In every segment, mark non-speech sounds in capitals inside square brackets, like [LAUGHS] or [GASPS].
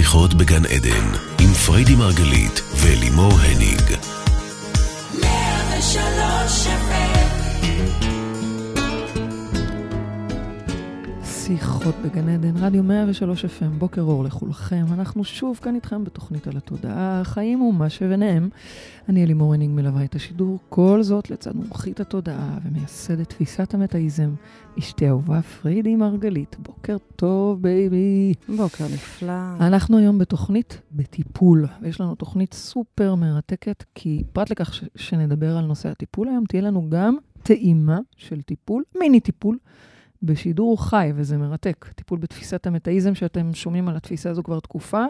שיחות בגן עדן, עם פריידי מרגלית ולימור הניג. שיחות בגן עדן, רדיו 103 FM, בוקר אור לכולכם. אנחנו שוב כאן איתכם בתוכנית על התודעה, החיים ומה שביניהם. אני לימור הניג מלווה את השידור, כל זאת לצד מומחית התודעה ומייסדת תפיסת המטאיזם, אשתי אהובה פרידי מרגלית. בוקר טוב, baby. בוקר נפלא. אנחנו היום בתוכנית בטיפול, ויש לנו תוכנית סופר מרתקת, כי פרט לכך ש- שנדבר על נושא הטיפול היום, תהיה לנו גם טעימה של טיפול, מיני טיפול. בשידור חי, וזה מרתק. טיפול בתפיסת המטאיזם, שאתם שומעים על התפיסה הזו כבר תקופה.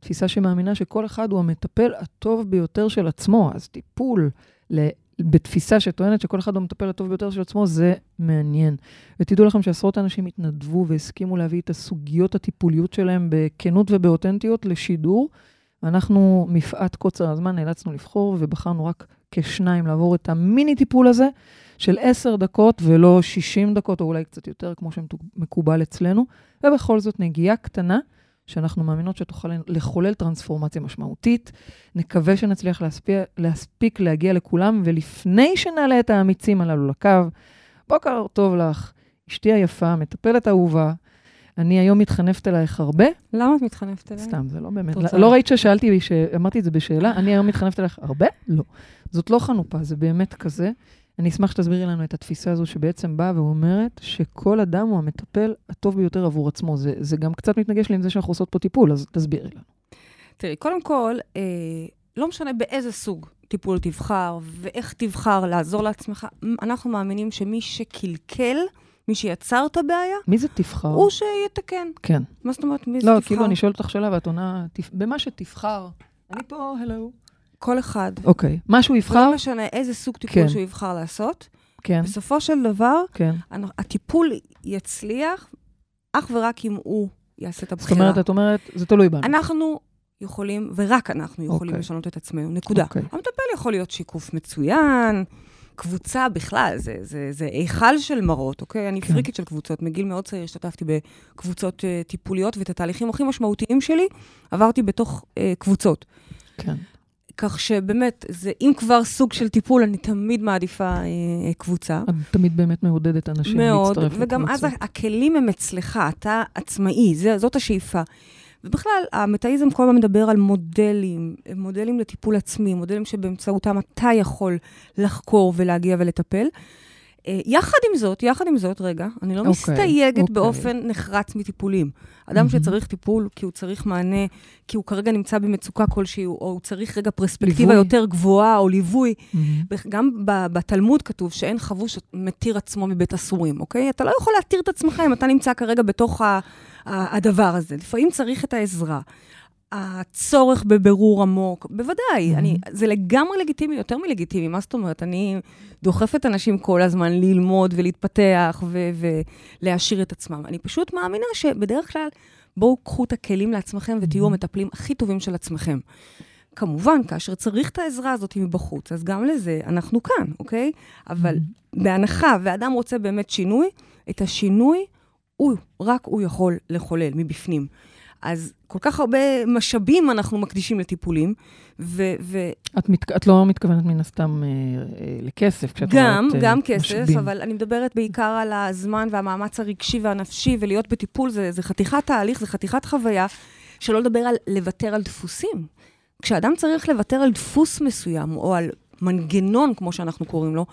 תפיסה שמאמינה שכל אחד הוא המטפל הטוב ביותר של עצמו. אז טיפול ל... בתפיסה שטוענת שכל אחד הוא המטפל הטוב ביותר של עצמו, זה מעניין. ותדעו לכם שעשרות אנשים התנדבו והסכימו להביא את הסוגיות הטיפוליות שלהם בכנות ובאותנטיות לשידור. ואנחנו, מפאת קוצר הזמן, נאלצנו לבחור ובחרנו רק כשניים לעבור את המיני טיפול הזה. של עשר דקות ולא 60 דקות, או אולי קצת יותר, כמו שמקובל אצלנו, ובכל זאת נגיעה קטנה, שאנחנו מאמינות שתוכל לחולל טרנספורמציה משמעותית. נקווה שנצליח להספיק, להספיק להגיע לכולם, ולפני שנעלה את האמיצים הללו לקו, בוקר טוב לך, אשתי היפה, מטפלת אהובה. אני היום מתחנפת אלייך הרבה. למה את מתחנפת אליי? סתם, זה לא באמת. רוצה? לא ראית ששאלתי, שאמרתי את זה בשאלה, אני היום מתחנפת אליך הרבה? לא. זאת לא חנופה, זה באמת כזה. אני אשמח שתסבירי לנו את התפיסה הזו שבעצם באה ואומרת שכל אדם הוא המטפל הטוב ביותר עבור עצמו. זה, זה גם קצת מתנגש לי עם זה שאנחנו עושות פה טיפול, אז תסבירי לנו. תראי, קודם כל, אה, לא משנה באיזה סוג טיפול תבחר ואיך תבחר לעזור לעצמך, אנחנו מאמינים שמי שקלקל, מי שיצר את הבעיה, מי זה תבחר? הוא שיתקן. כן. מה זאת אומרת, מי זה לא, תבחר? כאילו, אני שואלת אותך שאלה ואת עונה, "תפ- במה שתבחר. אני פה, הלו. כל אחד. אוקיי. מה שהוא יבחר? לא משנה איזה סוג טיפול כן. שהוא יבחר לעשות, כן, בסופו של דבר, כן. הטיפול יצליח אך ורק אם הוא יעשה את זאת הבחירה. אומרת, את אומרת, זה תלוי בנו. אנחנו יכולים, ורק אנחנו יכולים אוקיי. לשנות את עצמנו, נקודה. אוקיי. המטפל יכול להיות שיקוף מצוין, קבוצה בכלל, זה, זה, זה היכל של מראות, אוקיי? אני כן. פריקית של קבוצות. מגיל מאוד צעיר השתתפתי בקבוצות uh, טיפוליות, ואת התהליכים הכי משמעותיים שלי עברתי בתוך uh, קבוצות. כן. כך שבאמת, זה, אם כבר סוג של טיפול, אני תמיד מעדיפה uh, קבוצה. את תמיד באמת מעודדת אנשים מאוד, להצטרף וגם אז. הכלים הם אצלך, אתה עצמאי, זה, זאת השאיפה. ובכלל, המטאיזם כל הזמן מדבר על מודלים, מודלים לטיפול עצמי, מודלים שבאמצעותם אתה יכול לחקור ולהגיע ולטפל. אה, יחד עם זאת, יחד עם זאת, רגע, אני לא אוקיי, מסתייגת אוקיי. באופן נחרץ מטיפולים. אדם מהמם. שצריך טיפול כי הוא צריך מענה, כי הוא כרגע נמצא במצוקה כלשהי, או הוא צריך רגע פרספקטיבה ליווי. יותר גבוהה, או ליווי. בח- גם ב- בתלמוד כתוב שאין חבוש מתיר עצמו מבית אסורים, אוקיי? אתה לא יכול להתיר את עצמך אם אתה נמצא כרגע בתוך ה- הדבר הזה. לפעמים צריך את העזרה. הצורך בבירור עמוק, בוודאי, Mhm. אני, זה לגמרי לגיטימי, יותר מלגיטימי, מה זאת אומרת? אני דוחפת אנשים כל הזמן ללמוד ולהתפתח ו- ולהעשיר את עצמם. אני פשוט מאמינה שבדרך כלל, בואו קחו את הכלים לעצמכם ותהיו Mhm. המטפלים הכי טובים של עצמכם. כמובן, כאשר צריך את העזרה הזאת מבחוץ, אז גם לזה אנחנו כאן, אוקיי? אבל בהנחה ואדם רוצה באמת שינוי, את השינוי, הוא, רק הוא יכול לחולל מבפנים. אז כל כך הרבה משאבים אנחנו מקדישים לטיפולים, ו- ו- את, מת... את לא מתכוונת מן הסתם אה, אה, לכסף, כשאת גם, אומרת אה, גם כסף, משאבים. אבל אני מדברת בעיקר על הזמן והמאמץ הרגשי והנפשי, ולהיות בטיפול זה, זה חתיכת תהליך, זה חתיכת חוויה, שלא לדבר על לוותר על דפוסים. כשאדם צריך לוותר על דפוס מסוים, או על מנגנון, כמו שאנחנו קוראים לו,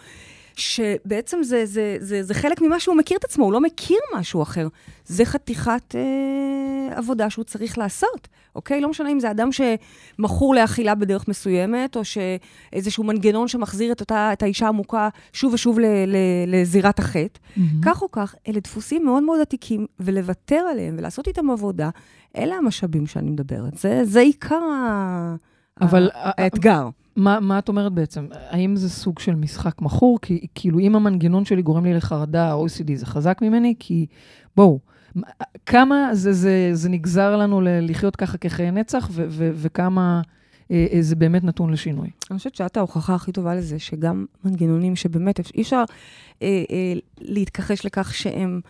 שבעצם זה, זה, זה, זה חלק ממה שהוא מכיר את עצמו, הוא לא מכיר משהו אחר. זה חתיכת אה, עבודה שהוא צריך לעשות, אוקיי? לא משנה אם זה אדם שמכור לאכילה בדרך מסוימת, או שאיזשהו מנגנון שמחזיר את, אותה, את האישה המוכה שוב ושוב ל, ל, לזירת החטא. מהמם. כך או כך, אלה דפוסים מאוד מאוד עתיקים, ולוותר עליהם ולעשות איתם עבודה, אלה המשאבים שאני מדברת. זה, זה עיקר ה... אבל ה- ה- האתגר. מה, מה את אומרת בעצם? האם זה סוג של משחק מכור? כי כאילו, אם המנגנון שלי גורם לי לחרדה, ה-OCD זה חזק ממני, כי בואו, כמה זה, זה, זה נגזר לנו לחיות ככה כחיי נצח, ו- ו- וכמה אה, אה, זה באמת נתון לשינוי? אני חושבת שאת ההוכחה הכי טובה לזה, שגם מנגנונים שבאמת אי אפשר אה, אה, להתכחש לכך שהם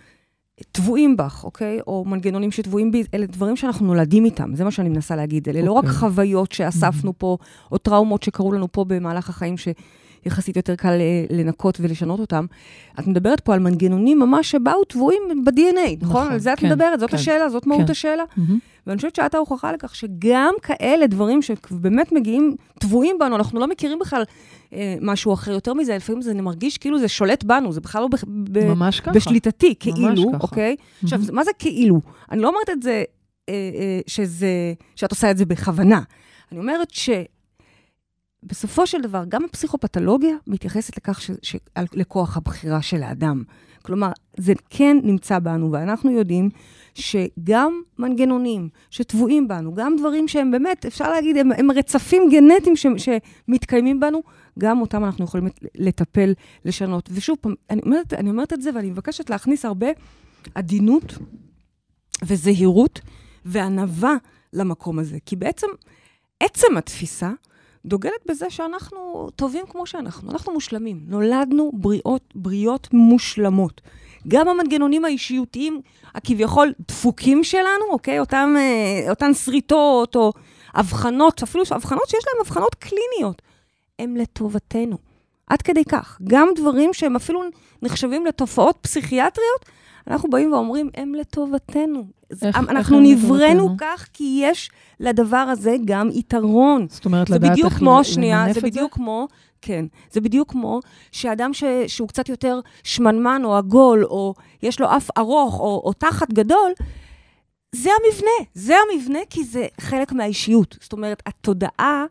טבועים בך, אוקיי? או מנגנונים שטבועים בי, אלה דברים שאנחנו נולדים איתם, זה מה שאני מנסה להגיד. אלה לא רק אוקיי. חוויות שאספנו פה, או טראומות שקרו לנו פה במהלך החיים, שיחסית יותר קל אה, לנקות ולשנות אותם. את מדברת פה על מנגנונים ממש שבאו טבועים ב-DNA, נכון? נכון, על זה את כן, מדברת, זאת כן, השאלה, זאת מהות כן. השאלה. מהמם. ואני חושבת שאת ההוכחה לכך שגם כאלה דברים שבאמת מגיעים, טבועים בנו, אנחנו לא מכירים בכלל אה, משהו אחר. יותר מזה, לפעמים זה מרגיש כאילו זה שולט בנו, זה בכלל לא ב- ב- ממש ככה. בשליטתי, ממש כאילו, ככה. אוקיי? עכשיו, מהמם. מה זה כאילו? אני לא אומרת את זה, אה, אה, שזה, שאת עושה את זה בכוונה. אני אומרת שבסופו של דבר, גם הפסיכופתולוגיה מתייחסת לכך ש, ש, לכוח הבחירה של האדם. כלומר, זה כן נמצא בנו, ואנחנו יודעים שגם מנגנונים שטבועים בנו, גם דברים שהם באמת, אפשר להגיד, הם, הם רצפים גנטיים ש, שמתקיימים בנו, גם אותם אנחנו יכולים לטפל, לשנות. ושוב פעם, אני אומרת, אני אומרת את זה ואני מבקשת להכניס הרבה עדינות וזהירות וענווה למקום הזה. כי בעצם, עצם התפיסה דוגלת בזה שאנחנו טובים כמו שאנחנו. אנחנו מושלמים. נולדנו בריאות, בריות מושלמות. גם המנגנונים האישיותיים הכביכול דפוקים שלנו, אוקיי? אותם, אה, אותן שריטות או הבחנות, אפילו הבחנות שיש להן הבחנות קליניות, הן לטובתנו. עד כדי כך. גם דברים שהם אפילו נחשבים לתופעות פסיכיאטריות, אנחנו באים ואומרים, הם לטובתנו. איך- אנחנו איך נבראנו? כך כי יש לדבר הזה גם יתרון. זאת אומרת, זה לדעת איך כמו, שנייה, למנף זה את זה? בדיוק כמו, כן, זה בדיוק כמו שאדם ש, שהוא קצת יותר שמנמן או עגול, או יש לו אף ארוך, או, או תחת גדול, זה המבנה, זה המבנה כי זה חלק מהאישיות. זאת אומרת, התודעה,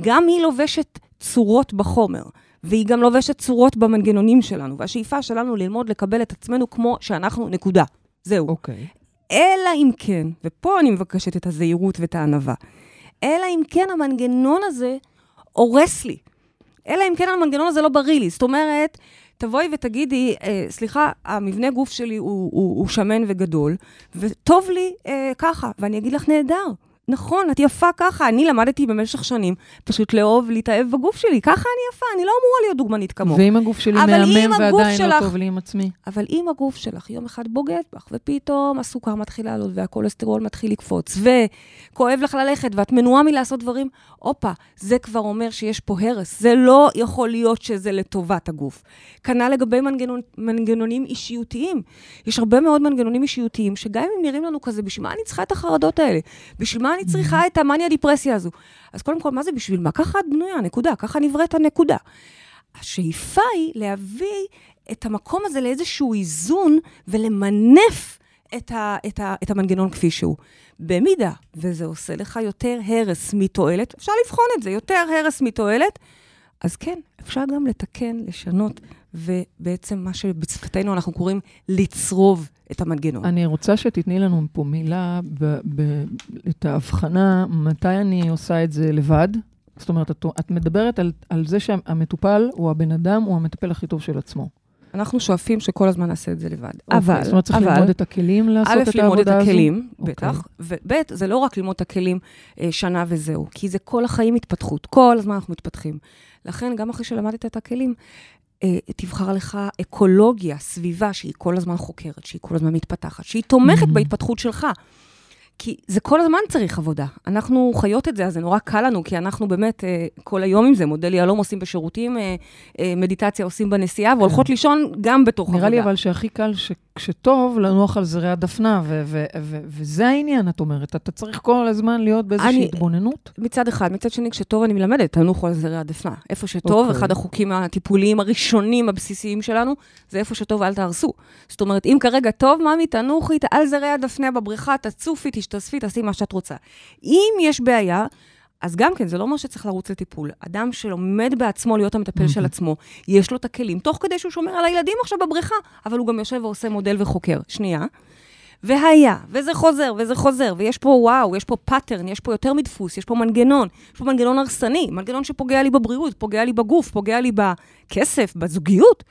גם היא לובשת צורות בחומר, והיא גם לובשת צורות במנגנונים שלנו, והשאיפה שלנו ללמוד לקבל את עצמנו כמו שאנחנו, נקודה. זהו. אוקיי. אלא אם כן, ופה אני מבקשת את הזהירות ואת הענווה, אלא אם כן המנגנון הזה הורס לי. אלא אם כן המנגנון הזה לא בריא לי. זאת אומרת, תבואי ותגידי, אה, סליחה, המבנה גוף שלי הוא, הוא, הוא שמן וגדול, וטוב לי אה, ככה, ואני אגיד לך, נהדר. נכון, את יפה ככה. אני למדתי במשך שנים פשוט לאהוב, להתאהב בגוף שלי. ככה אני יפה, אני לא אמורה להיות דוגמנית כמוך. ואם הגוף שלי מהמם ועדיין לא שלך- טוב לי עם עצמי? אבל אם הגוף שלך יום אחד בוגד בך, ופתאום הסוכר מתחיל לעלות והכולסטרול מתחיל לקפוץ, וכואב לך ללכת ואת מנועה מלעשות דברים, הופה, זה כבר אומר שיש פה הרס. זה לא יכול להיות שזה לטובת הגוף. כנ"ל לגבי מנגנון, מנגנונים אישיותיים. יש הרבה מאוד מנגנונים אישיותיים, שגם אם נראים לנו כזה, בשביל מה אני צריכה את החרדות האלה? בשביל מה אני צריכה את המאניה-דיפרסיה הזו? אז קודם כל, מה זה בשביל מה? ככה את בנויה, נקודה. ככה נבראת הנקודה. השאיפה היא להביא את המקום הזה לאיזשהו איזון ולמנף את, ה, את, ה, את המנגנון כפי שהוא. במידה וזה עושה לך יותר הרס מתועלת, אפשר לבחון את זה, יותר הרס מתועלת, אז כן, אפשר גם לתקן, לשנות, ובעצם מה שבשפתנו אנחנו קוראים לצרוב את המנגנון. אני רוצה שתתני לנו פה מילה, ב, ב, את ההבחנה, מתי אני עושה את זה לבד. זאת אומרת, את, את מדברת על, על זה שהמטופל הוא הבן אדם, הוא המטפל הכי טוב של עצמו. אנחנו שואפים שכל הזמן נעשה את זה לבד. אוקיי, אבל, זאת אומרת, צריך אבל, ללמוד את הכלים לעשות א', את ללמוד את העבודה הזו? הכלים, אוקיי. בטח, וב', זה לא רק ללמוד את הכלים אה, שנה וזהו, כי זה כל החיים התפתחות, כל הזמן אנחנו מתפתחים. לכן, גם אחרי שלמדת את הכלים, תבחר לך אקולוגיה, סביבה שהיא כל הזמן חוקרת, שהיא כל הזמן מתפתחת, שהיא תומכת Mhm. בהתפתחות שלך. כי זה כל הזמן צריך עבודה. אנחנו חיות את זה, אז זה נורא קל לנו, כי אנחנו באמת אה, כל היום עם זה, מודל יהלום עושים בשירותים, אה, אה, מדיטציה עושים בנסיעה, והולכות לישון גם בתוך עבודה. נראה לי אבל שהכי קל שכשטוב, לנוח על זרי הדפנה, ו- ו- ו- וזה העניין, את אומרת. אתה צריך כל הזמן להיות באיזושהי אני- התבוננות. מצד אחד, מצד שני, כשטוב אני מלמדת, תנוחו על זרי הדפנה. איפה שטוב, אוקיי. אחד החוקים הטיפוליים הראשונים, הבסיסיים שלנו, זה איפה שטוב אל תהרסו. זאת אומרת, אם כרגע טוב, ממי, תנוחי על זרי הדפנה בבריכה, תצופי, תשתזפי, תעשי מה שאת רוצה. אם יש בעיה, אז גם כן, זה לא אומר שצריך לרוץ לטיפול. אדם שלומד בעצמו להיות המטפל של. עצמו, יש לו את הכלים, תוך כדי שהוא שומר על הילדים עכשיו בבריכה, אבל הוא גם יושב ועושה מודל וחוקר. שנייה. והיה, וזה חוזר, וזה חוזר, ויש פה וואו, יש פה pattern, יש פה יותר מדפוס, יש פה מנגנון, יש פה מנגנון הרסני, מנגנון שפוגע לי בבריאות, פוגע לי בגוף, פוגע לי בכסף, בזוגיות.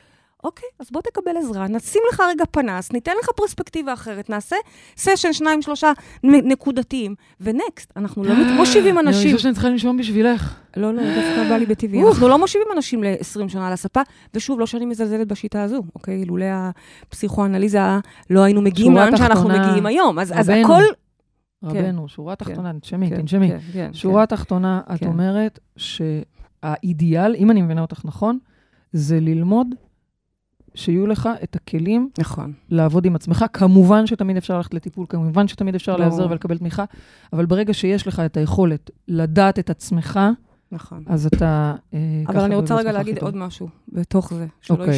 אוקיי, אז בוא תקבל עזרה, נשים לך רגע פנס, ניתן לך פרספקטיבה אחרת, נעשה סשן, שניים, שלושה נקודתיים, ונקסט, אנחנו לא מושיבים [GASPS] אנשים. אני חושבת שאני צריכה לנשום בשבילך. לא, לא, דווקא [GASPS] בא לי בטבעי. אנחנו לא מושיבים אנשים ל-20 שנה על הספה, ושוב, לא שאני מזלזלת בשיטה הזו, אוקיי? אילולא הפסיכואנליזה, לא היינו מגיעים לאן שאנחנו מגיעים היום. אז הכל... רבנו, שורה תחתונה, תנשמי, תנשמי. שורה תחתונה, את אומרת שהאידיאל, אם אני מבינה אותך נכון, זה ללמוד שיהיו לך את הכלים נכון. לעבוד עם עצמך. כמובן שתמיד אפשר ללכת לטיפול, כמובן שתמיד אפשר לא. להיעזר ולקבל תמיכה, אבל ברגע שיש לך את היכולת לדעת את עצמך, נכון. אז אתה... אה, אבל אני רוצה רגע להגיד עוד משהו בתוך זה, שלא okay.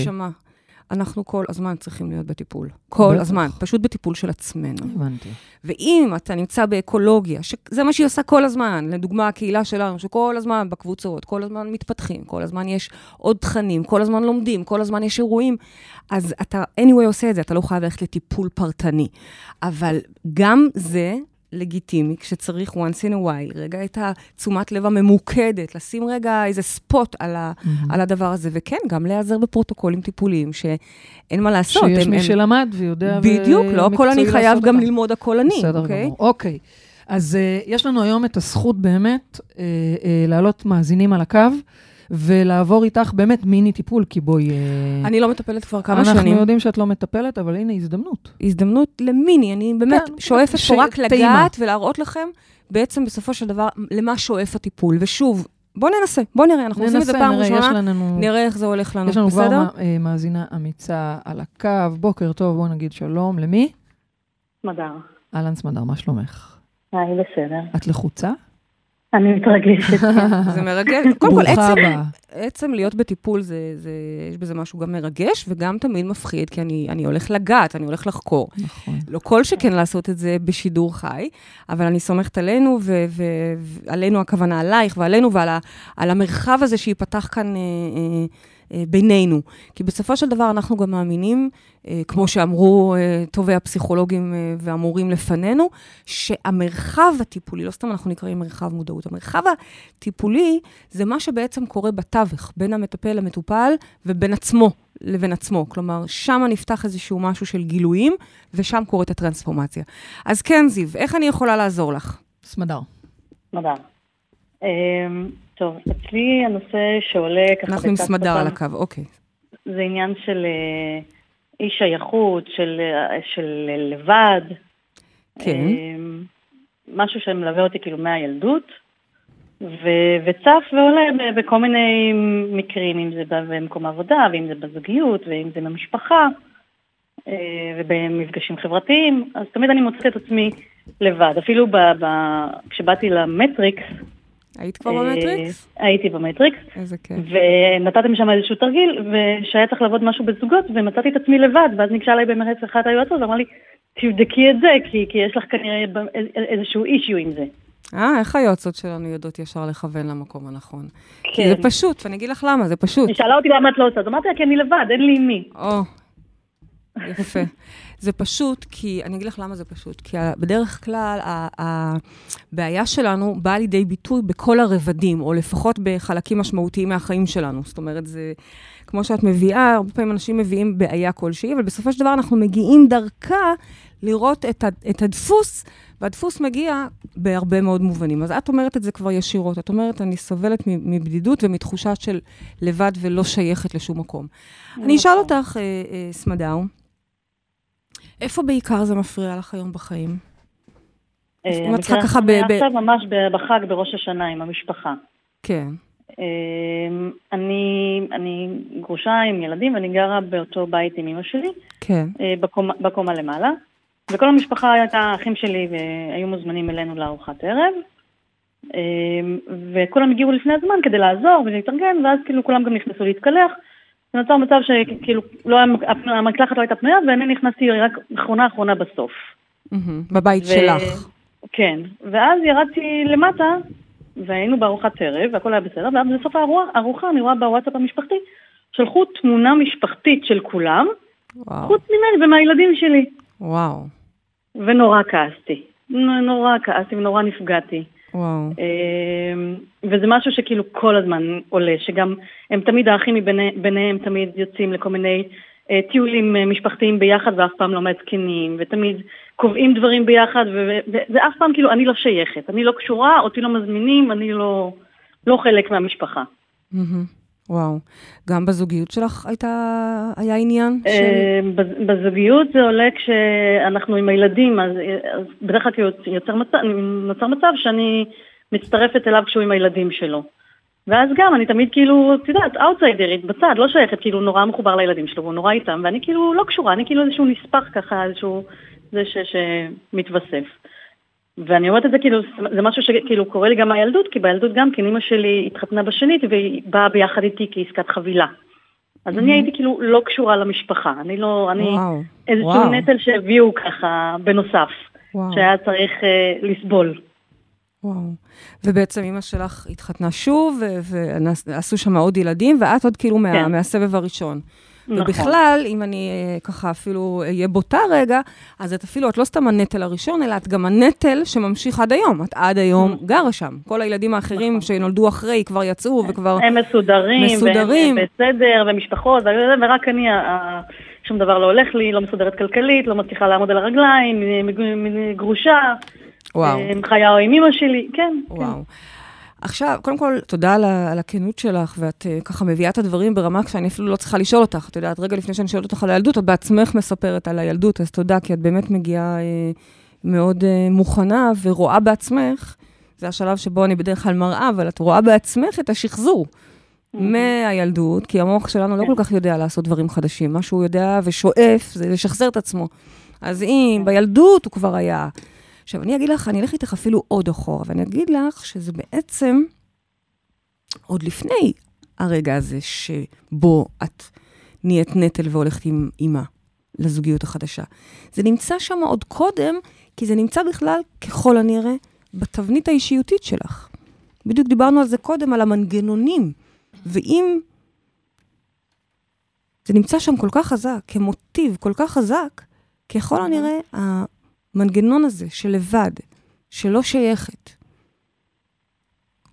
אנחנו כל הזמן צריכים להיות בטיפול. כל בטח. הזמן, פשוט בטיפול של עצמנו. הבנתי. ואם אתה נמצא באקולוגיה, שזה מה שהיא עושה כל הזמן, לדוגמה, הקהילה שלנו, שכל הזמן בקבוצות, כל הזמן מתפתחים, כל הזמן יש עוד תכנים, כל הזמן לומדים, כל הזמן יש אירועים, אז אתה anyway עושה את זה, אתה לא חייב ללכת לטיפול פרטני. אבל גם זה לגיטימי, כשצריך once in a while, רגע את התשומת לב הממוקדת, לשים רגע איזה ספוט על, ה, mm-hmm. על הדבר הזה, וכן, גם להיעזר בפרוטוקולים טיפוליים, שאין מה לעשות. שיש הם, מי הם... שלמד ויודע בדיוק, לא הכל אני חייב גם ללמוד הכל אני, בסדר אוקיי? גמור, אוקיי. אז uh, יש לנו היום את הזכות באמת uh, uh, להעלות מאזינים על הקו. ולעבור איתך באמת מיני טיפול, כי בואי... אה, אני לא מטפלת כבר כמה אנחנו שנים. אנחנו יודעים שאת לא מטפלת, אבל הנה הזדמנות. הזדמנות למיני, אני באמת כן, שואפת ש... פה רק לגעת ולהראות לכם בעצם בסופו של דבר למה שואף הטיפול. ושוב, בואו ננסה, בואו נראה, אנחנו ננסה, עושים את זה פעם ראשונה, לנו, נראה איך זה הולך לנו, בסדר? יש לנו בסדר? כבר אה, מאזינה אמיצה על הקו, בוקר טוב, בואו נגיד שלום, למי? סמדר. אהלן סמדר, מה שלומך? היי, בסדר. את לחוצה? אני מתרגשת. [LAUGHS] זה מרגש. קודם כל, עצם, עצם להיות בטיפול, זה, זה, יש בזה משהו גם מרגש וגם תמיד מפחיד, כי אני, אני הולך לגעת, אני הולך לחקור. נכון. לא כל שכן לעשות את זה בשידור חי, אבל אני סומכת עלינו, ועלינו הכוונה עלייך, ועלינו ועל ה, המרחב הזה שייפתח כאן... אה, אה, בינינו. כי בסופו של דבר אנחנו גם מאמינים, אה, כמו שאמרו אה, טובי הפסיכולוגים והמורים לפנינו, שהמרחב הטיפולי, לא סתם אנחנו נקראים מרחב מודעות, המרחב הטיפולי זה מה שבעצם קורה בתווך, בין המטפל למטופל ובין עצמו לבין עצמו. כלומר, שם נפתח איזשהו משהו של גילויים, ושם קורית הטרנספורמציה. אז כן, זיו, איך אני יכולה לעזור לך? סמדר. סמדר. טוב, אצלי הנושא שעולה ככה... אנחנו עם סמדר על הקו, אוקיי. זה עניין של אה, אי שייכות, של, אה, של לבד. כן. אה, משהו שמלווה אותי כאילו מהילדות, ו- וצף ועולה בכל מיני מקרים, אם זה במקום העבודה, ואם זה בזוגיות, ואם זה במשפחה, ובמפגשים חברתיים, אז תמיד אני מוצאת את עצמי לבד. אפילו ב- ב- כשבאתי למטריקס, היית כבר במטריקס? אה, הייתי במטריקס. איזה כיף. ונתתם שם איזשהו תרגיל, ושהיה צריך לעבוד משהו בזוגות, ומצאתי את עצמי לבד, ואז ניגשה אליי במרץ אחת היועצות, ואמרה לי, תבדקי את זה, כי, כי יש לך כנראה איזשהו issue עם זה. אה, איך היועצות שלנו יודעות ישר לכוון למקום הנכון? כן. כי זה פשוט, ואני אגיד לך למה, זה פשוט. היא שאלה אותי למה את לא עושה, אז אמרתי לה, כי אני לבד, אין לי מי. או, יפה. זה פשוט כי, אני אגיד לך למה זה פשוט, כי בדרך כלל הבעיה שלנו באה לידי ביטוי בכל הרבדים, או לפחות בחלקים משמעותיים מהחיים שלנו. זאת אומרת, זה, כמו שאת מביאה, הרבה פעמים אנשים מביאים בעיה כלשהי, אבל בסופו של דבר אנחנו מגיעים דרכה לראות את, את הדפוס, והדפוס מגיע בהרבה מאוד מובנים. אז את אומרת את זה כבר ישירות. את אומרת, אני סובלת מבדידות ומתחושה של לבד ולא שייכת לשום מקום. אני אשאל אותך, אה, אה, סמדר, איפה בעיקר זה מפריע לך היום בחיים? אה, אני ככה ב... עכשיו ממש בחג בראש השנה עם המשפחה. כן. אמ, אני, אני גרושה עם ילדים ואני גרה באותו בית עם אמא שלי. כן. אה, בקומה, בקומה למעלה. וכל המשפחה הייתה אחים שלי והיו מוזמנים אלינו לארוחת ערב. אמ, וכולם הגיעו לפני הזמן כדי לעזור ולהתארגן, ואז כאילו כולם גם נכנסו להתקלח. נוצר מצב שכאילו, לא, המקלחת לא הייתה פנויה, ואני נכנסתי רק אחרונה אחרונה בסוף. בבית שלך. כן, ואז ירדתי למטה, והיינו בארוחת ערב, והכל היה בסדר, ואז בסוף הארוחה אני רואה בוואטסאפ המשפחתי, שלחו תמונה משפחתית של כולם, וואו. חוץ ממני ומהילדים שלי. וואו. ונורא כעסתי. נורא כעסתי ונורא נפגעתי. וואו. אמ, וזה משהו שכאילו כל הזמן עולה, שגם הם תמיד, האחים ביניהם תמיד יוצאים לכל מיני אה, טיולים אה, משפחתיים ביחד ואף פעם לא מעדכנים, ותמיד קובעים דברים ביחד, וזה אף פעם כאילו, אני לא שייכת, אני לא קשורה, אותי לא מזמינים, אני לא, לא חלק מהמשפחה. מהמם. וואו. גם בזוגיות שלך הייתה, היה עניין. אה, בז- בזוגיות זה עולה כשאנחנו עם הילדים, אז, אז בדרך כלל יוצר מצב, נוצר מצב שאני מצטרפת אליו כשהוא עם הילדים שלו. ואז גם אני תמיד כאילו, את יודעת, אאוטסיידרית, בצד, לא שייכת, כאילו נורא מחובר לילדים שלו, והוא נורא איתם, ואני כאילו לא קשורה, אני כאילו איזשהו נספח ככה, איזשהו, זה ש, שמתווסף. ואני אומרת את זה כאילו, זה משהו שכאילו קורה לי גם מהילדות, כי בילדות גם כן אימא שלי התחתנה בשנית והיא באה ביחד איתי כעסקת חבילה. אז אני הייתי כאילו לא קשורה למשפחה, אני לא, אני וואו. איזשהו וואו. נטל שהביאו ככה בנוסף, וואו. שהיה צריך אה, לסבול. וואו. ובעצם אימא שלך התחתנה שוב, ועשו שם עוד ילדים, ואת עוד כאילו מה, כן. מהסבב הראשון. נכון. ובכלל, אם אני אה, ככה אפילו אהיה בוטה רגע, אז את אפילו, את לא סתם הנטל הראשון, אלא את גם הנטל שממשיך עד היום. את עד היום גרה שם. כל הילדים האחרים נכון. שנולדו אחרי כבר יצאו וכבר... הם מסודרים, מסודרים. והם בסדר, ומשפחות, ורק אני, שום דבר לא הולך לי, לא מסודרת כלכלית, לא מצליחה לעמוד על הרגליים, גרושה, וואו. אה, חיה עם אמא שלי, כן, כן. עכשיו, קודם כל, תודה על, על הכנות שלך, ואת uh, ככה מביאה את הדברים ברמה שאני אפילו לא צריכה לשאול אותך. את יודעת, רגע לפני שאני שואלת אותך על הילדות, את בעצמך מספרת על הילדות, אז תודה, כי את באמת מגיעה uh, מאוד uh, מוכנה ורואה בעצמך, זה השלב שבו אני בדרך כלל מראה, אבל את רואה בעצמך את השחזור. מהילדות, כי המוח שלנו לא כל כך יודע לעשות דברים חדשים. מה שהוא יודע ושואף זה לשחזר את עצמו. אז אם בילדות הוא כבר היה... עכשיו, אני אגיד לך, אני אלך איתך אפילו עוד אחורה, ואני אגיד לך שזה בעצם עוד לפני הרגע הזה שבו את נהיית נטל והולכת עם אימא לזוגיות החדשה. זה נמצא שם עוד קודם, כי זה נמצא בכלל, ככל הנראה, בתבנית האישיותית שלך. בדיוק דיברנו על זה קודם, על המנגנונים. ואם זה נמצא שם כל כך חזק, כמוטיב כל כך חזק, ככל הנראה, המנגנון הזה של לבד, שלא שייכת,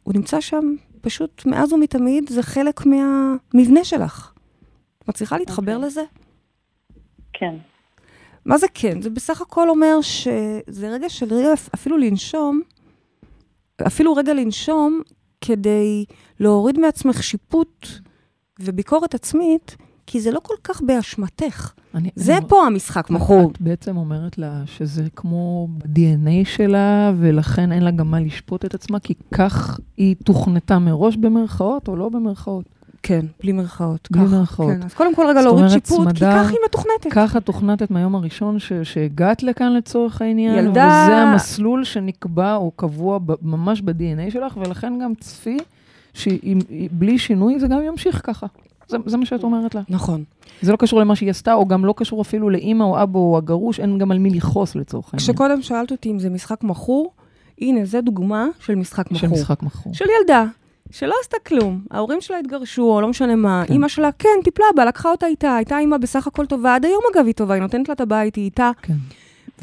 הוא נמצא שם פשוט מאז ומתמיד, זה חלק מהמבנה שלך. את מצליחה להתחבר אוקיי. לזה? כן. מה זה כן? זה בסך הכל אומר שזה רגע של רגע אפילו לנשום, אפילו רגע לנשום כדי להוריד מעצמך שיפוט וביקורת עצמית, כי זה לא כל כך באשמתך. אני, זה אני, פה המשחק מכור. את בעצם אומרת לה שזה כמו ב-DNA שלה, ולכן אין לה גם מה לשפוט את עצמה, כי כך היא תוכנתה מראש במרכאות, או לא במרכאות. כן, בלי מרכאות. בלי כך, מרכאות. כן. אז קודם כל רגע להוריד שיפוט, כי צמדה- כך היא מתוכנתת. ככה תוכנתת מהיום הראשון ש- שהגעת לכאן לצורך העניין, ילדה- וזה המסלול שנקבע או קבוע ב- ממש ב-DNA שלך, ולכן גם צפי שבלי שינוי זה גם ימשיך ככה. זה, זה מה שאת אומרת לה. נכון. זה לא קשור למה שהיא עשתה, או גם לא קשור אפילו לאימא או אבא או הגרוש, אין גם על מי לכעוס לצורך העניין. כשקודם שאלת אותי אם זה משחק מכור, הנה, זה דוגמה של משחק מכור. של משחק מכור. של ילדה, שלא עשתה כלום. ההורים שלה התגרשו, או לא משנה מה. כן. אימא שלה, כן, טיפלה בה, לקחה אותה איתה. הייתה אימא בסך הכל טובה, עד היום אגב היא טובה, היא נותנת לה את הבית, היא איתה. כן.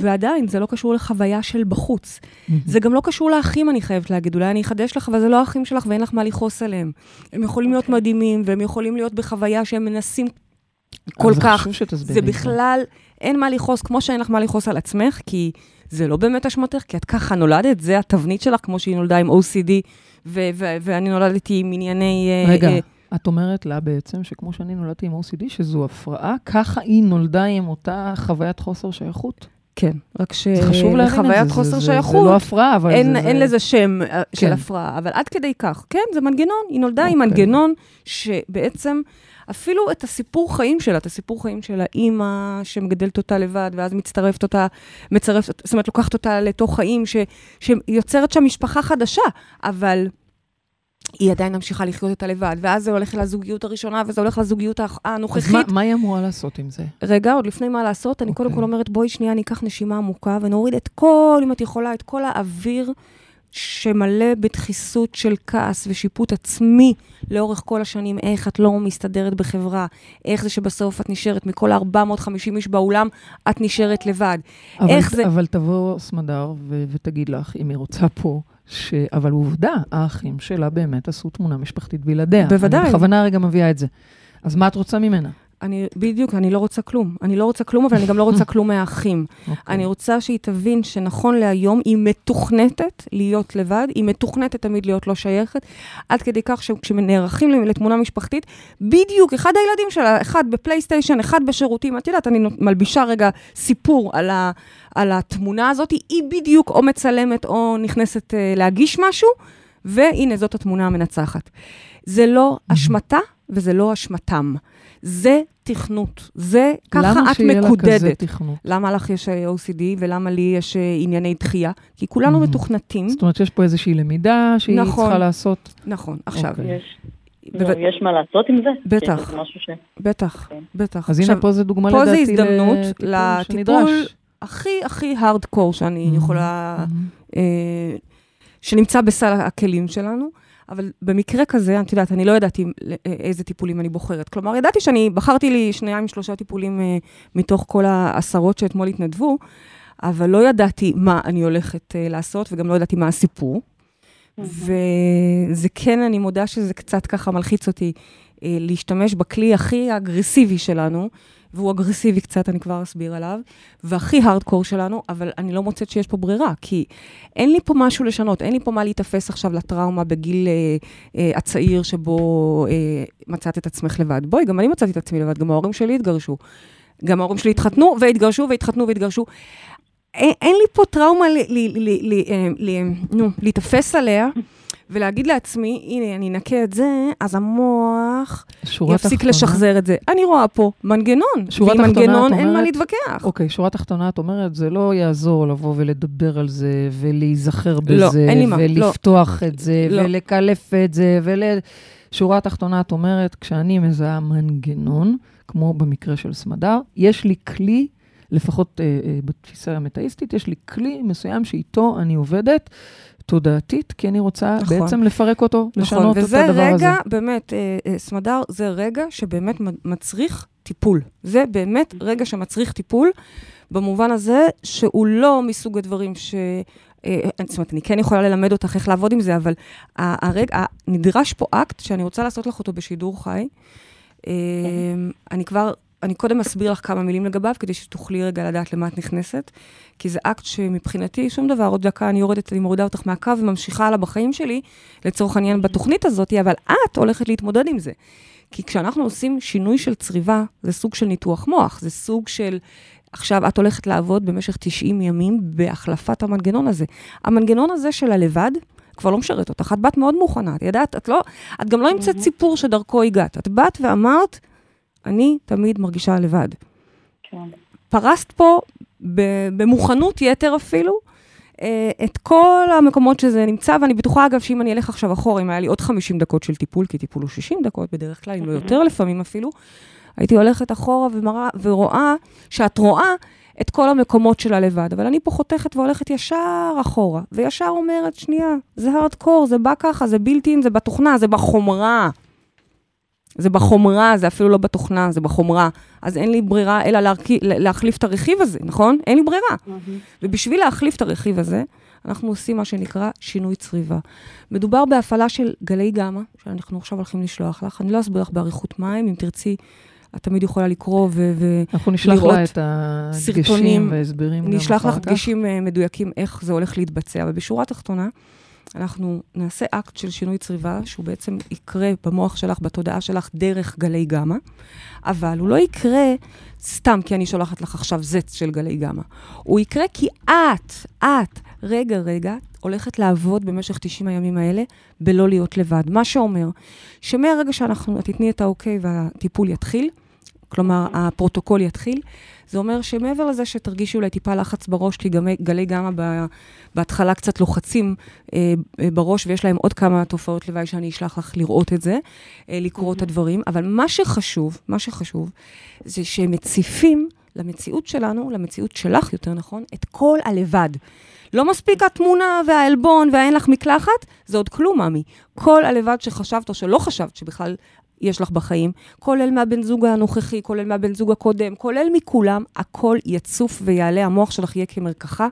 ועדיין, זה לא קשור לחוויה של בחוץ. זה גם לא קשור לאחים, אני חייבת להגיד. אולי אני אחדש לך, אבל זה לא האחים שלך ואין לך מה לכעוס עליהם. הם יכולים להיות מדהימים, והם יכולים להיות בחוויה שהם מנסים כל אז כך. חשוב שתסבירי זה את בכלל, אין מה לכעוס, כמו שאין לך מה לכעוס על עצמך, כי זה לא באמת אשמתך, כי את ככה נולדת, זה התבנית שלך, כמו שהיא נולדה עם OCD, ו- ו- ואני נולדתי עם ענייני... אה, רגע, אה, את אומרת לה בעצם שכמו שאני נולדתי עם OCD, שזו הפרעה, ככה היא נולדה עם אותה חוויית חוסר שייכות? כן, רק זה חשוב להבין את זה. שלחוויית זה- חוסר שייכות, זה לא הפרעה, אבל אין, זה... אין זה... לזה שם אה, של כן. הפרעה, אבל עד כדי כך. כן, זה מנגנון, היא נולדה עם אוקיי. מנגנון שבעצם, אפילו את הסיפור חיים שלה, את הסיפור חיים של האימא שמגדלת אותה לבד, ואז מצטרפת אותה, מצרפת, זאת אומרת, לוקחת אותה לתוך חיים, ש, שיוצרת שם משפחה חדשה, אבל... היא עדיין ממשיכה לחיות אותה לבד, ואז זה הולך לזוגיות הראשונה, וזה הולך לזוגיות האח- אז הנוכחית. מה, מה היא אמורה לעשות עם זה? רגע, עוד לפני מה לעשות, אני קודם אוקיי. כל אומרת, בואי שנייה ניקח נשימה עמוקה ונוריד את כל, אם את יכולה, את כל האוויר שמלא בדחיסות של כעס ושיפוט עצמי לאורך כל השנים, איך את לא מסתדרת בחברה, איך זה שבסוף את נשארת מכל ה-450 איש באולם, את נשארת לבד. אבל, איך זה... אבל תבוא סמדר ו- ותגיד לך, אם היא רוצה פה, ש... אבל עובדה, האחים שלה באמת עשו תמונה משפחתית בלעדיה. בוודאי. אני בכוונה רגע מביאה את זה. אז מה את רוצה ממנה? אני, בדיוק, אני לא רוצה כלום. אני לא רוצה כלום, אבל אני גם לא רוצה [LAUGHS] כלום מהאחים. אוקיי. אני רוצה שהיא תבין שנכון להיום היא מתוכנתת להיות לבד, היא מתוכנתת תמיד להיות לא שייכת, עד כדי כך שכשנערכים לתמונה משפחתית, בדיוק, אחד הילדים שלה, אחד בפלייסטיישן, אחד בשירותים, את יודעת, אני מלבישה רגע סיפור על, ה, על התמונה הזאת, היא בדיוק או מצלמת או נכנסת uh, להגיש משהו, והנה, זאת התמונה המנצחת. זה לא אשמתה וזה לא אשמתם. זה תכנות, זה, ככה למה את שיהיה לה כזה מקודדת. תכנות? למה לך יש אה, OCD ולמה לי יש אה, ענייני דחייה? כי כולנו Mhm. מתוכנתים. זאת אומרת, יש פה איזושהי למידה שהיא נכון. צריכה לעשות. נכון, עכשיו, אוקיי. יש, לא, יש מה לעשות עם זה? בטח. ש... בטח, כן. בטח. אז עכשיו, הנה, פה זה דוגמה פה זה לדעתי הזדמנות לטיפול לטיפול שנדרש. הכי הכי הארדקור שאני Mhm. יכולה, Mhm. אה, שנמצא בסל הכלים שלנו. אבל במקרה כזה, את יודעת, אני לא ידעתי אה, איזה טיפולים אני בוחרת. כלומר, ידעתי שאני בחרתי לי שניים, שלושה טיפולים אה, מתוך כל העשרות שאתמול התנדבו, אבל לא ידעתי מה אני הולכת אה, לעשות, וגם לא ידעתי מה הסיפור. וזה כן, אני מודה שזה קצת ככה מלחיץ אותי אה, להשתמש בכלי הכי אגרסיבי שלנו, והוא אגרסיבי קצת, אני כבר אסביר עליו, והכי הארדקור שלנו, אבל אני לא מוצאת שיש פה ברירה, כי אין לי פה משהו לשנות, אין לי פה מה להיתפס עכשיו לטראומה בגיל אה, אה, הצעיר שבו אה, מצאת את עצמך לבד. בואי, גם אני מצאתי את עצמי לבד, גם ההורים שלי התגרשו. גם ההורים שלי התחתנו והתגרשו והתחתנו והתגרשו. אין, אין לי פה טראומה ל, ל, ל, ל, אה, ל, נו, להיתפס עליה ולהגיד לעצמי, הנה, אני אנקה את זה, אז המוח יפסיק תחתונה- לשחזר את זה. אני רואה פה מנגנון, שורה ועם מנגנון את אין מה אומרת- להתווכח. אוקיי, שורה תחתונה, את אומרת, זה לא יעזור לבוא ולדבר על זה, ולהיזכר לא, בזה, לא. ולפתוח את זה, לא. ולקלף את זה, ול... שורה תחתונה, את אומרת, כשאני מזהה מנגנון, כמו במקרה של סמדר, יש לי כלי, לפחות אה, אה, בתפיסה המטאיסטית, יש לי כלי מסוים שאיתו אני עובדת. תודעתית, כי אני רוצה נכון. בעצם לפרק אותו, לשנות נכון, את וזה הדבר הזה. רגע, באמת, אה, אה, סמדר, זה רגע שבאמת מצריך טיפול. זה באמת רגע שמצריך טיפול, במובן הזה שהוא לא מסוג הדברים ש... אה, זאת אומרת, אני כן יכולה ללמד אותך איך לעבוד עם זה, אבל הרגע, נדרש פה אקט שאני רוצה לעשות לך אותו בשידור חי. אה, אני כבר, אני קודם אסביר לך כמה מילים לגביו, כדי שתוכלי רגע לדעת למה את נכנסת, כי זה אקט שמבחינתי שום דבר, עוד דקה אני יורדת, אני מורידה אותך מהקו וממשיכה הלאה בחיים שלי, לצורך העניין בתוכנית הזאת, אבל את הולכת להתמודד עם זה. כי כשאנחנו עושים שינוי של צריבה, זה סוג של ניתוח מוח, זה סוג של... עכשיו את הולכת לעבוד במשך 90 ימים בהחלפת המנגנון הזה. המנגנון הזה של הלבד, כבר לא משרת אותך, את באת מאוד מוכנה, את ידעת, את לא, את גם לא המצאת סיפור שדרכו הגעת. את באת ואמרת, אני תמיד מרגישה לבד. כן. פרסת פה במוכנות יתר אפילו, אה, את כל המקומות שזה נמצא, ואני בטוחה, אגב, שאם אני אלך עכשיו אחורה, אם היה לי עוד 50 דקות של טיפול, כי טיפול הוא 60 דקות בדרך כלל, אם לא יותר לפעמים אפילו, הייתי הולכת אחורה ומראה, ורואה שאת רואה את כל המקומות שלה לבד. אבל אני פה חותכת והולכת ישר אחורה, וישר אומרת, שנייה, זה הארדקור, זה בא ככה, זה אין, זה בתוכנה, זה בחומרה. זה בחומרה, זה אפילו לא בתוכנה, זה בחומרה. אז אין לי ברירה אלא להרכי, להחליף את הרכיב הזה, נכון? אין לי ברירה. ובשביל להחליף את הרכיב הזה, אנחנו עושים מה שנקרא שינוי צריבה. מדובר בהפעלה של גלי גמא, שאנחנו עכשיו הולכים לשלוח לך. אני לא אסביר לך באריכות מים, אם תרצי, את תמיד יכולה לקרוא ו... ו- אנחנו נשלח לה את הדגשים סרטונים, והסברים גם נשלח לך אחר כך. דגשים אה, מדויקים איך זה הולך להתבצע. אבל בשורה התחתונה, אנחנו נעשה אקט של שינוי צריבה, שהוא בעצם יקרה במוח שלך, בתודעה שלך, דרך גלי גמא, אבל הוא לא יקרה סתם כי אני שולחת לך עכשיו זץ של גלי גמא. הוא יקרה כי את, את, רגע, רגע, הולכת לעבוד במשך 90 הימים האלה בלא להיות לבד. מה שאומר שמהרגע שאנחנו, את תתני את האוקיי והטיפול יתחיל, כלומר, הפרוטוקול יתחיל, זה אומר שמעבר לזה שתרגישי אולי טיפה לחץ בראש, כי גמי, גלי גמא בהתחלה קצת לוחצים אה, אה, בראש, ויש להם עוד כמה תופעות לוואי שאני אשלח לך לראות את זה, אה, לקרוא את הדברים, אבל מה שחשוב, מה שחשוב, זה שהם מציפים למציאות שלנו, למציאות שלך, יותר נכון, את כל הלבד. לא מספיק התמונה והעלבון והאין לך מקלחת, זה עוד כלום, ממי. כל הלבד שחשבת או שלא חשבת שבכלל יש לך בחיים, כולל מהבן זוג הנוכחי, כולל מהבן זוג הקודם, כולל מכולם, הכל יצוף ויעלה, המוח שלך יהיה כמרקחה.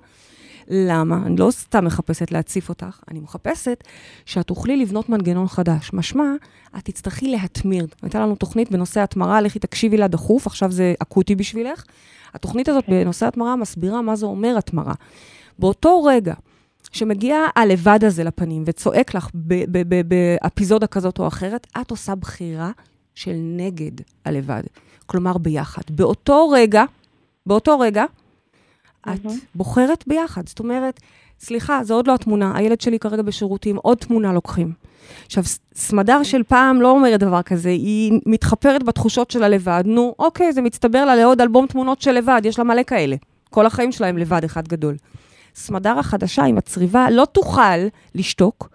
למה? אני לא סתם מחפשת להציף אותך, אני מחפשת שאת תוכלי לבנות מנגנון חדש. משמע, את תצטרכי להתמיר. הייתה לנו תוכנית בנושא התמרה, לכי תקשיבי לה דחוף, עכשיו זה אקוטי בשבילך. התוכנית הזאת בנושא התמרה מסבירה מה זה אומר התמרה. באותו רגע שמגיע הלבד הזה לפנים וצועק לך באפיזודה כזאת או אחרת, את עושה בחירה של נגד הלבד. כלומר, ביחד. באותו רגע, באותו רגע, את בוחרת ביחד. זאת אומרת, סליחה, זו עוד לא התמונה, הילד שלי כרגע בשירותים, עוד תמונה לוקחים. עכשיו, סמדר של פעם לא אומרת דבר כזה, היא מתחפרת בתחושות שלה לבד. נו, אוקיי, זה מצטבר לה לעוד אלבום תמונות של לבד, יש לה מלא כאלה. כל החיים שלהם לבד, אחד גדול. סמדר החדשה עם הצריבה לא תוכל לשתוק,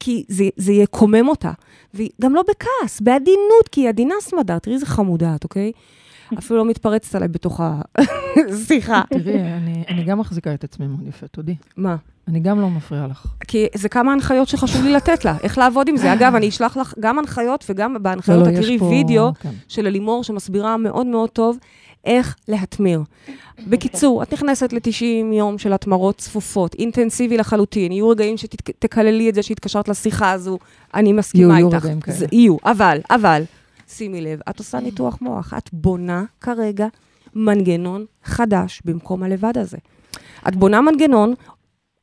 כי זה, זה יקומם אותה. והיא גם לא בכעס, בעדינות, כי היא עדינה סמדר, תראי איזה חמודה את, אוקיי? אפילו לא מתפרצת עליי בתוך השיחה. [LAUGHS] תראי, אני, אני גם מחזיקה את עצמי מאוד יפה, תודי. מה? אני גם לא מפריעה לך. כי זה כמה הנחיות שחשוב לי לתת לה, איך לעבוד עם זה. אגב, אני אשלח לך גם הנחיות, וגם בהנחיות לא, לא, תראי יש פה- וידאו כן. של אלימור, שמסבירה מאוד מאוד טוב איך להתמיר. בקיצור, את נכנסת ל-90 יום של התמרות צפופות, אינטנסיבי לחלוטין, יהיו רגעים שתקללי את זה שהתקשרת לשיחה הזו, אני מסכימה יהיו- יהיו איתך. רגעים כאלה. זה- יהיו, אבל, אבל, שימי לב, את עושה ניתוח מוח, את בונה כרגע מנגנון חדש במקום הלבד הזה. את בונה מנגנון,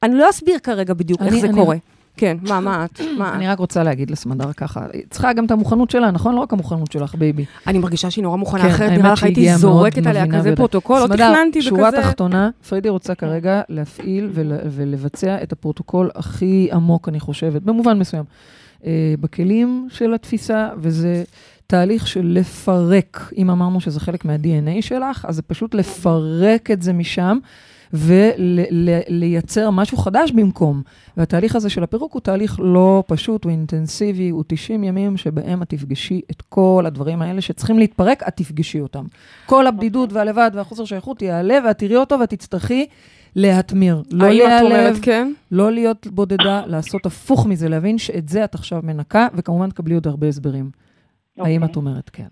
אני לא אסביר כרגע בדיוק איך אני- זה אני- קורה. כן, מה, מה את? מה? אני רק רוצה להגיד לסמדר ככה, היא צריכה גם את המוכנות שלה, נכון? לא רק המוכנות שלך, baby. אני מרגישה שהיא נורא מוכנה, כן, אחרת נראה לך הייתי זורקת עליה כזה. פרוטוקול, לא תכננתי שורה וכזה. תחתונה, פריידי רוצה כרגע להפעיל ול, ולבצע את הפרוטוקול הכי עמוק, אני חושבת, במובן מסוים, אה, בכלים של התפיסה, וזה תהליך של לפרק. אם אמרנו שזה חלק מה-DNA שלך, אז זה פשוט לפרק את זה משם. ולייצר משהו חדש במקום. והתהליך הזה של הפירוק הוא תהליך לא פשוט, הוא אינטנסיבי, הוא 90 ימים שבהם את תפגשי את כל הדברים האלה שצריכים להתפרק, את תפגשי אותם. כל הבדידות והלבד והחוסר שייכות יעלה, ואת תראי אותו ואת תצטרכי להטמיר. לא להיעלב, כן? לא להיות בודדה, לעשות הפוך מזה, להבין שאת זה את עכשיו מנקה, וכמובן תקבלי עוד הרבה הסברים. האם אוקיי, את אומרת כן?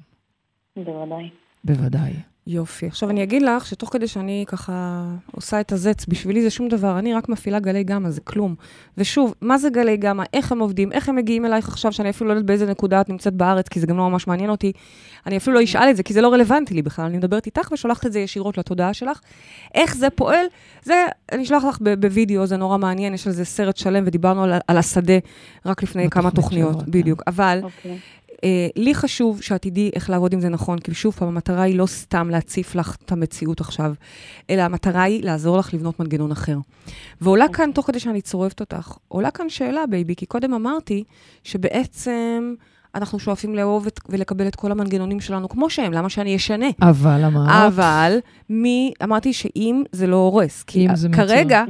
בוודאי. בוודאי. יופי. עכשיו אני אגיד לך שתוך כדי שאני ככה עושה את הזץ, בשבילי זה שום דבר, אני רק מפעילה גלי גמא, זה כלום. ושוב, מה זה גלי גמא? איך הם עובדים? איך הם מגיעים אלייך עכשיו, שאני אפילו לא יודעת באיזה נקודה את נמצאת בארץ, כי זה גם לא ממש מעניין אותי. אני אפילו לא אשאל את זה, כי זה לא רלוונטי לי בכלל. אני מדברת איתך ושולחת את זה ישירות לתודעה שלך. איך זה פועל? זה, אני אשלח לך בווידאו, זה נורא מעניין, יש על זה סרט שלם, ודיברנו על, על השדה רק לפני כמה תוכניות. שעברה, כן. בדיוק. אבל אוקיי. אה, לי חשוב שאת תדעי איך לעבוד עם זה נכון, כי שוב פעם, המטרה היא לא סתם להציף לך את המציאות עכשיו, אלא המטרה היא לעזור לך לבנות מנגנון אחר. ועולה כאן, תוך כדי שאני צורבת אותך, עולה כאן שאלה, baby, כי קודם אמרתי שבעצם אנחנו שואפים לאהוב את, ולקבל את כל המנגנונים שלנו כמו שהם, למה שאני אשנה? אבל אמרת, אבל מי, אמרתי שאם זה לא הורס, כי. כרגע,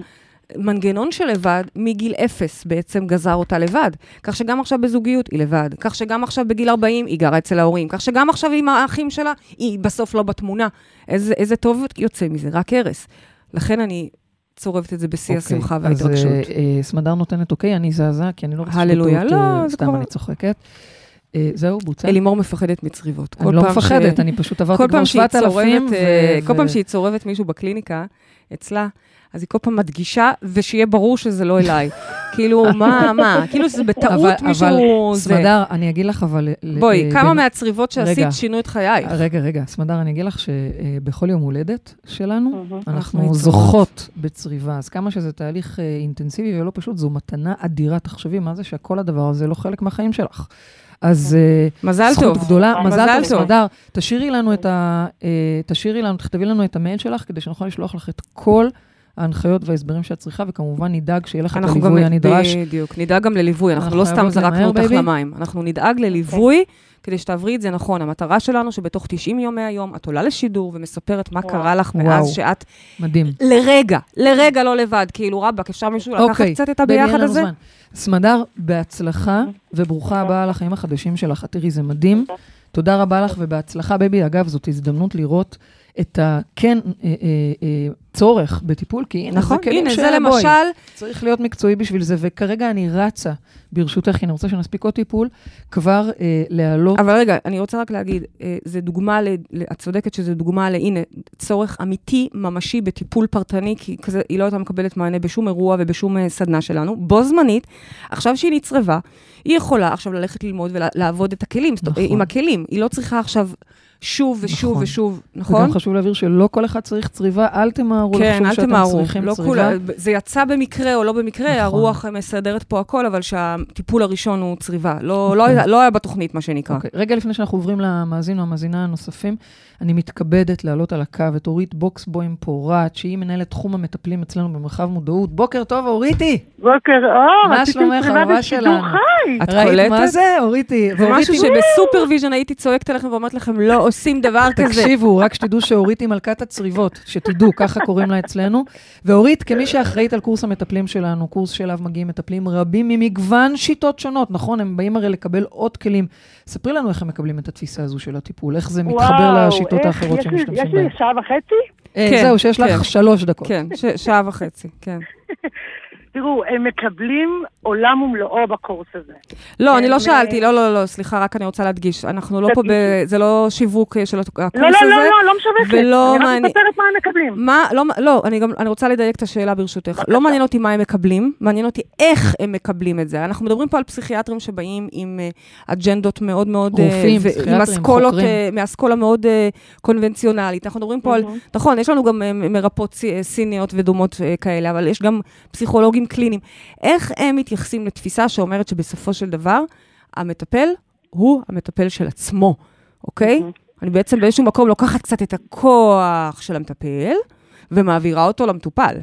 מנגנון של לבד, מגיל אפס בעצם גזר אותה לבד. כך שגם עכשיו בזוגיות היא לבד. כך שגם עכשיו בגיל 40 היא גרה אצל ההורים. כך שגם עכשיו עם האחים שלה, היא בסוף לא בתמונה. איזה, איזה טוב יוצא מזה, רק הרס. לכן אני צורבת את זה בשיא אוקיי, השמחה אז וההתרגשות. אה, אה, סמדר נותנת אוקיי, אני זעזע, כי אני לא רוצה הללויה, לא, אה, סתם כבר- אני צוחקת. אה, זהו, בוצע. אלימור מפחדת מצריבות. אני לא פעם ש- מפחדת, אני פשוט עברתי כבר פעם שהיא 7,000. צורבת, ו- אה, כל ו- פעם שהיא צורבת מישהו בקליניקה, אצלה, אז היא כל פעם מדגישה, ושיהיה ברור שזה לא אליי. [LAUGHS] כאילו, מה, מה? כאילו שזה בטעות אבל- מישהו... אבל זה. סמדר, אני אגיד לך, אבל... ל- בואי, אה, כמה בין- מהצריבות שעשית רגע. שינו את חייך? רגע, רגע, סמדר, אני אגיד לך שבכל יום הולדת שלנו. אנחנו. זוכות בצריבה. אז כמה שזה תהליך אה, אינטנסיבי ולא פשוט, זו מתנה אדירה. תחשבי, מה זה שכל הדבר הזה לא חלק מהחיים שלך. אז אה, מזל זכות טוב. גדולה, מזל מזל טוב. סמדר. תשאירי לנו את ה... אה, תשאירי לנו, תכתבי לנו את המייל שלך, כדי שנוכל לשלוח לך את כל ההנחיות וההסברים שאת צריכה, וכמובן נדאג שיהיה לך את. הליווי הנדרש. בדיוק, נדאג גם לליווי, אנחנו אנחנו לא סתם זרקנו אותך baby. למים. אנחנו נדאג לליווי כדי שתעברי את זה נכון. המטרה שלנו שבתוך 90 יום מהיום את עולה לשידור ומספרת מה וואו. קרה לך וואו. מאז שאת מדהים. לרגע, לרגע לא לבד. כאילו, רבאק, אפשר מישהו לקחת אוקיי, קצת את הביחד הזה? זמן. סמדר, בהצלחה, וברוכה הבאה לחיים החדשים שלך. תראי, זה מדהים. תודה רבה לך ובהצלחה, baby. אגב, זאת הזדמנות לראות את הכן אה, אה, אה, צורך בטיפול, כי הנה, נכון, זה כלים הנה, של זה למשל, צריך להיות מקצועי בשביל זה, וכרגע אני רצה, ברשותך, כי אני רוצה שנספיק עוד טיפול, כבר אה, להעלות... אבל רגע, אני רוצה רק להגיד, אה, זה דוגמה, ל, את צודקת שזה דוגמה להנה, צורך אמיתי, ממשי, בטיפול פרטני, כי כזה, היא לא הייתה מקבלת מענה בשום אירוע ובשום סדנה שלנו. בו זמנית, עכשיו שהיא נצרבה, היא יכולה עכשיו ללכת ללמוד ולעבוד את הכלים, נכון. עם הכלים. היא לא צריכה עכשיו שוב ושוב נכון. ושוב, נכון? וגם חשוב להבהיר שלא כל אחד צריך צריבה, אל תמהרו כן, לחשוב אל שאתם תמהרו. צריכים לא צריבה. כולה, זה יצא במקרה או לא במקרה, נכון. הרוח מסדרת פה הכל, אבל שהטיפול הראשון הוא צריבה. לא, אוקיי. לא, היה- לא היה בתוכנית, מה שנקרא. אוקיי, רגע לפני שאנחנו עוברים למאזין או המאזינה הנוספים, אני מתכבדת להעלות על הקו את אורית בוקסבוים פורט, שהיא מנהלת תחום המטפלים אצלנו במרחב מודעות. בוקר טוב, אוריתי. בוקר אור, מה שלומך, אהובה שלנו? את ראית קולטת? מה זה, אוריתי? זה משהו שב supervision הייתי צועקת עליכם ואומרת לכם, לא עושים דבר כזה. תקשיבו, רק שתדעו שאורית היא מלכת הצריבות, שתדעו, ככה קוראים לה אצלנו. ואורית, כמי שאחראית על קורס המטפלים שלנו, קורס שאליו מגיעים מטפלים רבים ממגוון שיטות שונות, נכון? הם באים הרי לקבל עוד כלים. ספרי לנו איך הם מקבלים את התפיסה הזו של הטיפול, איך זה מתחבר וואו, לשיטות איך, האחרות שמשתמשים יש לי בהן. שעה וחצי? אה, כן, זהו, שיש כן. לך שלוש דקות. כן, ש- שעה וחצי, כן. [LAUGHS] תראו, הם מקבלים עולם ומלואו בקורס הזה. לא, אני לא שאלתי, לא, לא, לא, סליחה, רק אני רוצה להדגיש. אנחנו לא פה, ב-. זה לא שיווק אה, של הקורס הזה. לא, לא, לא, לא, לא משווקת. ולא אני רק מספרת מה הם מקבלים. מה, לא, לא, אני גם, אני רוצה לדייק את השאלה ברשותך. לא מעניין אותי מה הם מקבלים, מעניין אותי איך הם מקבלים את זה. אנחנו מדברים פה על פסיכיאטרים שבאים עם אה, אג'נדות מאוד מאוד... אה, רופאים, פסיכיאטרים, עם אסכולות, חוקרים. אה, מאסכולה מאוד אה, קונבנציונלית. אנחנו מדברים פה על. נכון, יש לנו גם אה, מרפאות סי- אה, סיניות ודומות אה, כאלה, אבל יש גם פסיכולוגים קליניים. איך הם מתייחסים לתפיסה שאומרת שבסופו של דבר, המטפל הוא המטפל של עצמו, אוקיי? מהמם. אני בעצם באיזשהו מקום לוקחת קצת את הכוח של המטפל ומעבירה אותו למטופל.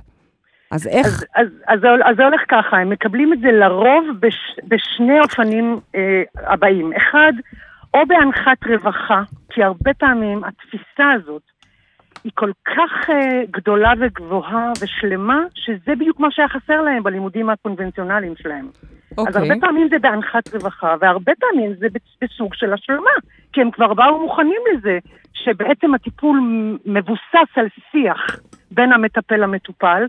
אז איך... אז, אז, אז, אז זה הולך ככה, הם מקבלים את זה לרוב בש, בשני אופנים אה, הבאים. אחד, או בהנחת רווחה, כי הרבה פעמים התפיסה הזאת היא כל כך אה, גדולה וגבוהה ושלמה, שזה בדיוק מה שהיה חסר להם בלימודים הקונבנציונליים שלהם. אז אוקיי. הרבה פעמים זה בהנחת רווחה, והרבה פעמים זה בס- בסוג של השלמה, כי הם כבר באו מוכנים לזה, שבעצם הטיפול מבוסס על שיח בין המטפל למטופל,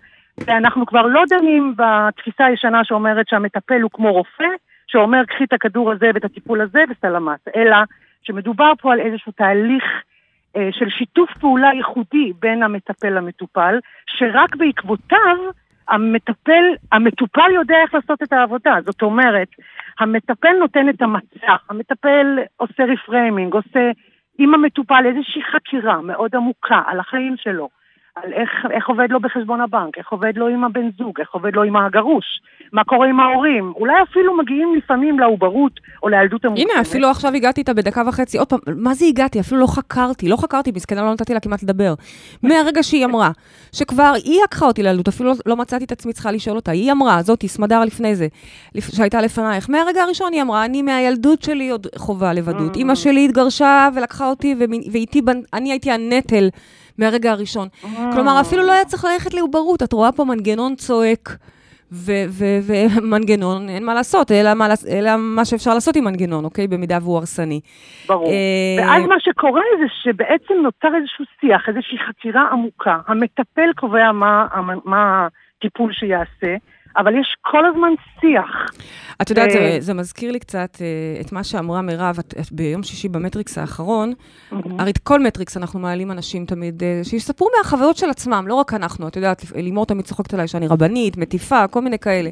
ואנחנו כבר לא דנים בתפיסה הישנה שאומרת שהמטפל הוא כמו רופא, שאומר קחי את הכדור הזה ואת הטיפול הזה וסלמת, אלא שמדובר פה על איזשהו תהליך של שיתוף פעולה ייחודי בין המטפל למטופל, שרק בעקבותיו המטפל, המטופל יודע איך לעשות את העבודה. זאת אומרת, המטפל נותן את המצע, המטפל עושה reframing, עושה עם המטופל איזושהי חקירה מאוד עמוקה על החיים שלו, על איך, איך עובד לו בחשבון הבנק, איך עובד לו עם הבן זוג, איך עובד לו עם הגרוש, מה קורה עם ההורים, אולי אפילו מגיעים לפעמים לעוברות או לילדות המוקדמת. הנה, אפילו עכשיו הגעתי איתה בדקה וחצי. עוד פעם, מה זה הגעתי? אפילו לא חקרתי, לא חקרתי, מסכנה, לא נתתי לה כמעט לדבר. מהרגע שהיא אמרה, שכבר היא לקחה אותי לילדות, אפילו לא, לא מצאתי את עצמי צריכה לשאול אותה. היא אמרה, זאתי, סמדר לפני זה, שהייתה לפנייך, מהרגע הראשון היא אמרה, אני מהילדות שלי עוד חובה לבדות. Mm. אימא שלי התגרשה ולקחה אותי, ואיתי, אני הייתי הנטל מהרגע הראשון. כלומר, אפילו לא היה צריך ללכת לעוברות, את רואה פה מנגנון צועק. ו- ו- ומנגנון, אין מה לעשות, אלא מה, אלא מה שאפשר לעשות עם מנגנון, אוקיי? במידה והוא הרסני. ברור. אה, ואז מה שקורה זה שבעצם נוצר איזשהו שיח, איזושהי חקירה עמוקה. המטפל קובע מה, מה הטיפול שיעשה, אבל יש כל הזמן שיח. את יודעת, זה, אה, זה מזכיר לי קצת אה, את מה שאמרה מירב את, את ביום שישי במטריקס האחרון. הרי את כל מטריקס אנחנו מעלים אנשים תמיד, אה, שיספרו מהחוויות של עצמם, לא רק אנחנו. את יודעת, לימור תמיד צוחקת עליי שאני רבנית, מטיפה, כל מיני כאלה.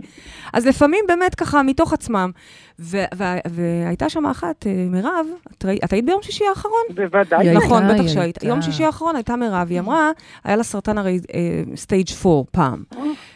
אז לפעמים באמת ככה, מתוך עצמם. ו- והייתה שם אחת, מירב, את, ראי, את היית ביום שישי האחרון? בוודאי. נכון, בטח שהיית. יום שישי האחרון הייתה מירב, היא אמרה, היה לה סרטן הרי stage 4 פעם,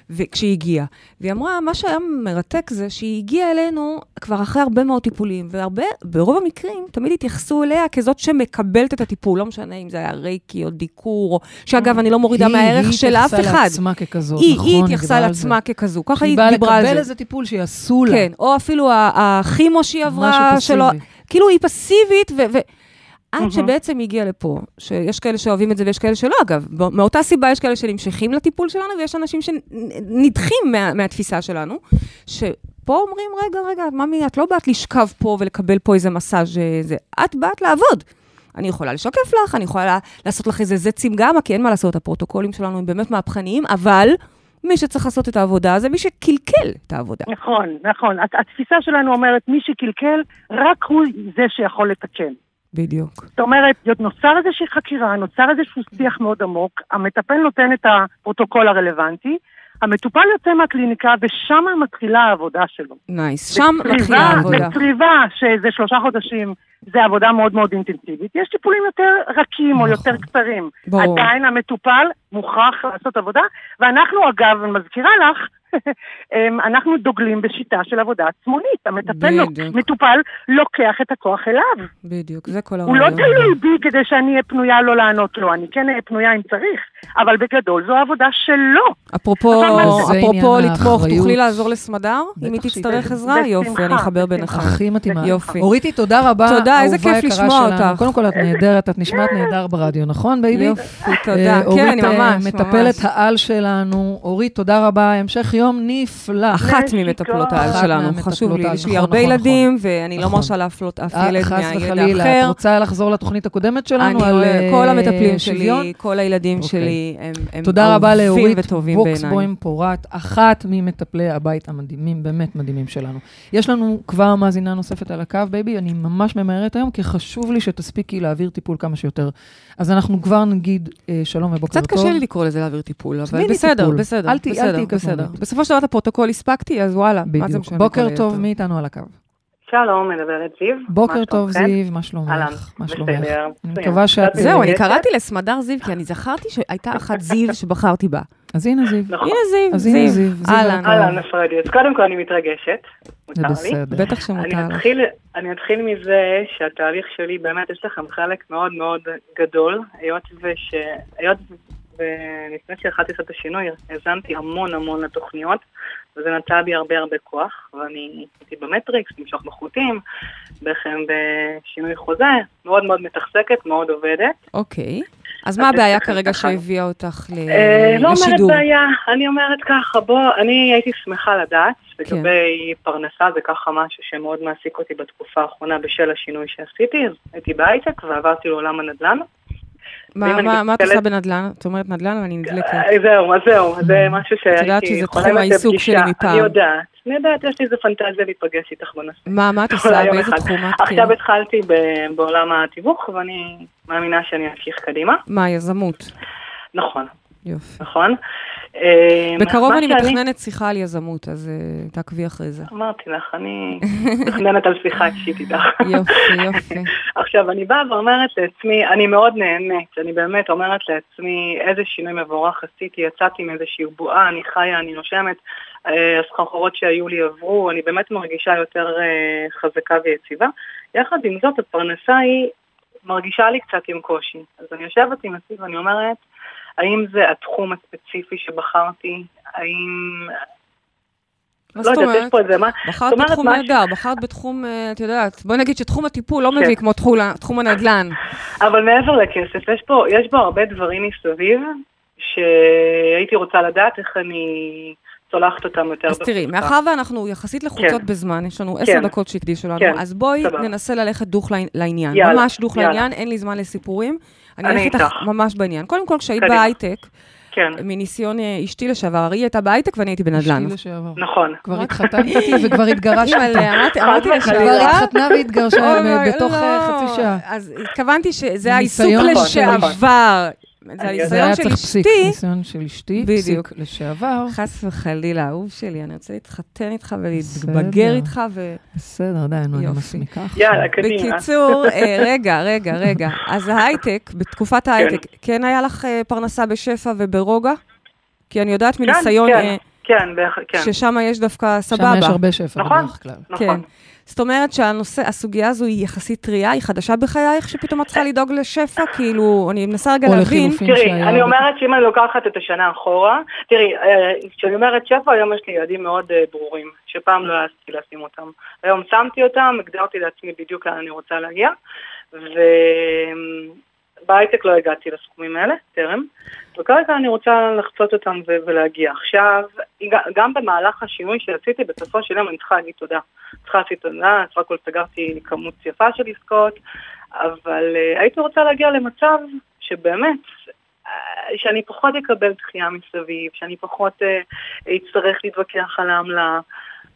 וכשהיא הגיעה. והיא אמרה, מה שהיה מרתק זה שהיא הגיעה אלינו כבר אחרי הרבה מאוד טיפולים, והרבה, ברוב המקרים, תמיד התייחסו אליה כזאת שמקבלת את הטיפול, לא משנה אם זה היה רייקי או דיקור, או... שאגב, אני לא מורידה היא- מהערך היא של אף התייחסה אחד. לעצמה ככזאת, היא, נכון, היא היא התייחסה לעצמה ככזו, ככה היא באה דיברה על לקבל זה. איזה טיפול שיעשו לה. כן, או אפילו הכימו שהיא עברה, שלא... כאילו היא פסיבית, ו... ו... עד. שבעצם היא הגיעה לפה, שיש כאלה שאוהבים את זה ויש כאלה שלא, אגב. מאותה סיבה יש כאלה שנמשכים לטיפול שלנו, ויש אנשים שנדחים מה, מהתפיסה שלנו, שפה אומרים, רגע, רגע, ממי, את לא באת לשכב פה ולקבל פה איזה מסאז' אה, זה, את באת לעבוד. אני יכולה לשקף לך, אני יכולה לעשות לך איזה זצים גמא, כי אין מה לעשות, הפרוטוקולים שלנו הם באמת מהפכניים, אבל מי שצריך לעשות את העבודה זה מי שקלקל את העבודה. נכון, נכון. הת- התפיסה שלנו אומרת, מי שקלקל, רק הוא זה שיכול לתקן. בדיוק. זאת אומרת, נוצר איזושהי חקירה, נוצר איזשהו שיח מאוד עמוק, המטפל נותן את הפרוטוקול הרלוונטי, המטופל יוצא מהקליניקה ושם מתחילה העבודה שלו. נייס. שם בצריבה- מתחילה העבודה. בצריבה, שזה שלושה חודשים, זה עבודה מאוד מאוד אינטנסיבית. יש טיפולים יותר רכים או נכון. יותר קצרים. ברור. עדיין המטופל מוכרח לעשות עבודה, ואנחנו אגב, אני מזכירה לך, אנחנו דוגלים בשיטה של עבודה עצמונית. המטפל, בדיוק. מטופל לוקח את הכוח אליו. בדיוק, זה כל הוא לא הרעיון. תלוי בי כדי שאני אהיה פנויה לא לענות לו, אני כן אהיה פנויה אם צריך, אבל בגדול זו העבודה שלו. אפרופו, אפרופו לתמוך. תוכלי לעזור לסמדר? אם היא תצטרך. עזרה? יופי, אני אחבר. ביניכם. הכי מתאימה. יופי. אוריתי, תודה רבה. תודה, איזה כיף לשמוע. אותך. קודם כל, את נהדרת, את נשמעת נהדר ברדיו, נכון, baby? יופי, תודה. אה, כן, אורית, אה, ממש, מטפלת ממש. העל שלנו. אורית, תודה רבה, המשך יום נפלא. אחת. ממטפלות העל שלנו, חשוב לי, יש לי נכון, הרבה נכון, ילדים, ואני לא נכון. מרשה להפלות אף אה, ילד מהילד וחלילה, את האחר. רוצה לחזור לתוכנית הקודמת שלנו אני, על כל אה, המטפלים? שלי, כל הילדים אוקיי. שלי, הם הם תודה רבה אהובים לאורית וטובים בעיניי. בוקסבוים פורת, אחת ממטפלי הבית המדהימים, באמת מדהימים שלנו. יש לנו כבר מאזינה נוספת על הקו, בייבי, אני ממש ממהרת היום, כי חשוב לי שתספיקי להעביר טיפול כמה שיותר. אז אנחנו כבר נגיד אה, שלום ובוקר טוב. קצת קשה לי לקרוא לזה להעביר טיפול, אבל בסדר. בסדר, אל תהיי- אל בסופו של דבר את הפרוטוקול הספקתי, אז וואלה, מה זה בדיוק. משנה? בוקר טוב? מי איתנו על הקו? שלום, מדברת זיו. בוקר טוב? זיו, מה שלומך? אהלן, בסדר, שלומך? אני. מקווה שאת... זהו, אני. קראתי לסמדר זיו, כי אני זכרתי שהייתה אחת זיו שבחרתי בה. אז הנה זיו. נכון. הנה זיו, אז הנה זיו, אהלן. אהלן. אז קודם כל אני מתרגשת. זה. בסדר. בטח שמותר אני לך. אתחיל, אני אתחיל מזה שהתהליך שלי, באמת יש לכם חלק מאוד מאוד גדול, היות וש... היות ולפני שהתחלתי לעשות את השינוי, האזנתי המון המון לתוכניות, וזה נטע בי הרבה הרבה כוח, ואני הייתי במטריקס, למשוך בחוטים, בעצם בשינוי חוזה, מאוד מאוד מתחזקת, מאוד עובדת. אוקיי. אז מה הבעיה כרגע. שהביאה אותך ל- אה, לא אומרת לשידור? בעיה, אני אומרת ככה, בוא, אני הייתי שמחה לדעת כן. לגבי פרנסה, זה ככה משהו שמאוד מעסיק אותי בתקופה האחרונה בשל השינוי שעשיתי, אז הייתי בהייטק ועברתי לעולם הנדל"ן. מה- את עושה בנדל"ן? את אומרת נדל"ן ואני נדלקת. אה, זהו, אז זהו, זה משהו יודעת שהייתי שזה תחום העיסוק. שלי מפעם. אני יודעת, אני יודעת, יש לי איזה פנטזיה להיפגש איתך בנושא. מה מה את עושה? באיזה. תחום את? עכשיו כאילו? התחלתי בעולם התיווך, ואני מאמינה שאני אמשיך קדימה. מה, יזמות? נכון, יופי. נכון. אה, בקרוב אני מתכננת שיחה על יזמות, אז אה, תעקבי אחרי זה. אמרתי לך, אני [LAUGHS] מתכננת על שיחה אישית איתך. יופי, יופי. [LAUGHS] עכשיו, אני באה ואומרת לעצמי, אני מאוד נהנית, אני באמת אומרת לעצמי איזה שינוי מבורך עשיתי, יצאתי מאיזושהי בועה, אני חיה, אני נושמת, אה, הסחרחורות שהיו לי עברו, אני באמת מרגישה יותר חזקה ויציבה. יחד עם זאת, הפרנסה היא מרגישה לי קצת עם קושי. אז אני יושבת עם עצמי ואני אומרת, האם זה התחום הספציפי שבחרתי? האם... מה לא זאת אומרת? בחרת בתחום נהדר, בחרת בתחום, אה, את יודעת, בואי נגיד שתחום הטיפול לא כן. מביא כמו תחום הנדל"ן. אבל מעבר לכסף, יש פה, יש בו הרבה דברים מסביב, שהייתי רוצה לדעת איך אני צולחת אותם יותר אז תראי. מאחר ואנחנו יחסית לחוצות כן. בזמן, יש לנו עשר כן. דקות שהקדישו לנו, כן, אז בואי סבבה. ננסה ללכת דוך לעניין. יאללה, ממש דוך יאללה. לעניין, אין לי זמן לסיפורים. אני איתך איתך. ממש בעניין. קודם כל, כשהיית. בהייטק, כן, מניסיון אה, אשתי לשעבר, הרי היא הייתה בהייטק ואני הייתי בנדל"ן. אשתי לשעבר. נכון. כבר התחתנת איתי [LAUGHS] וכבר התגרשת. אימא'לה, אמרתי לשעבר. כבר התחתנה והתגרשה בתוך לא. אה, חצי שעה. אז התכוונתי שזה העיסוק ניסיון. לשעבר. זה אני- זה הניסיון היה של צריך פסיק, אשתי. ניסיון של אשתי, בדיוק. פסיק לשעבר. חס וחלילה, אהוב שלי, אני רוצה להתחתן איתך. ולהתבגר איתך ו... בסדר, די, נו, אני. מסמיקה עכשיו. יאללה, קדימה. בקיצור, אה, רגע, רגע, רגע. אז ההייטק, בתקופת ההייטק, כן היה לך אה, פרנסה בשפע וברוגע? כי אני יודעת מניסיון כן, אה, כן, בהח- כן, ששם יש דווקא שם יש סבבה. הרבה שפע נכון. בדרך כלל. כן. נכון. זאת אומרת שהנושא, הסוגיה הזו היא יחסית טרייה, היא חדשה בחייך, שפתאום את צריכה לדאוג לשפע? כאילו, אני מנסה רגע להבין. תראי, שהיה... אני אומרת שאם אני לוקחת את השנה אחורה, תראי, אה, כשאני אומרת שפע, היום יש לי יעדים מאוד אה, ברורים, שפעם לא העזתי לשים אותם. היום שמתי אותם, הגדרתי לעצמי בדיוק לאן אני רוצה להגיע, בהייטק לא הגעתי לסכומים האלה, טרם, וכרגע אני רוצה לחצות אותם ולהגיע. עכשיו, גם במהלך השינוי שעשיתי, בסופו של יום אני צריכה להגיד תודה. צריכה להגיד תודה, סך הכל סגרתי כמות יפה של עסקאות, אבל uh, הייתי רוצה להגיע למצב שבאמת, uh, שאני פחות אקבל דחייה מסביב, שאני פחות uh, אצטרך להתווכח על העמלה.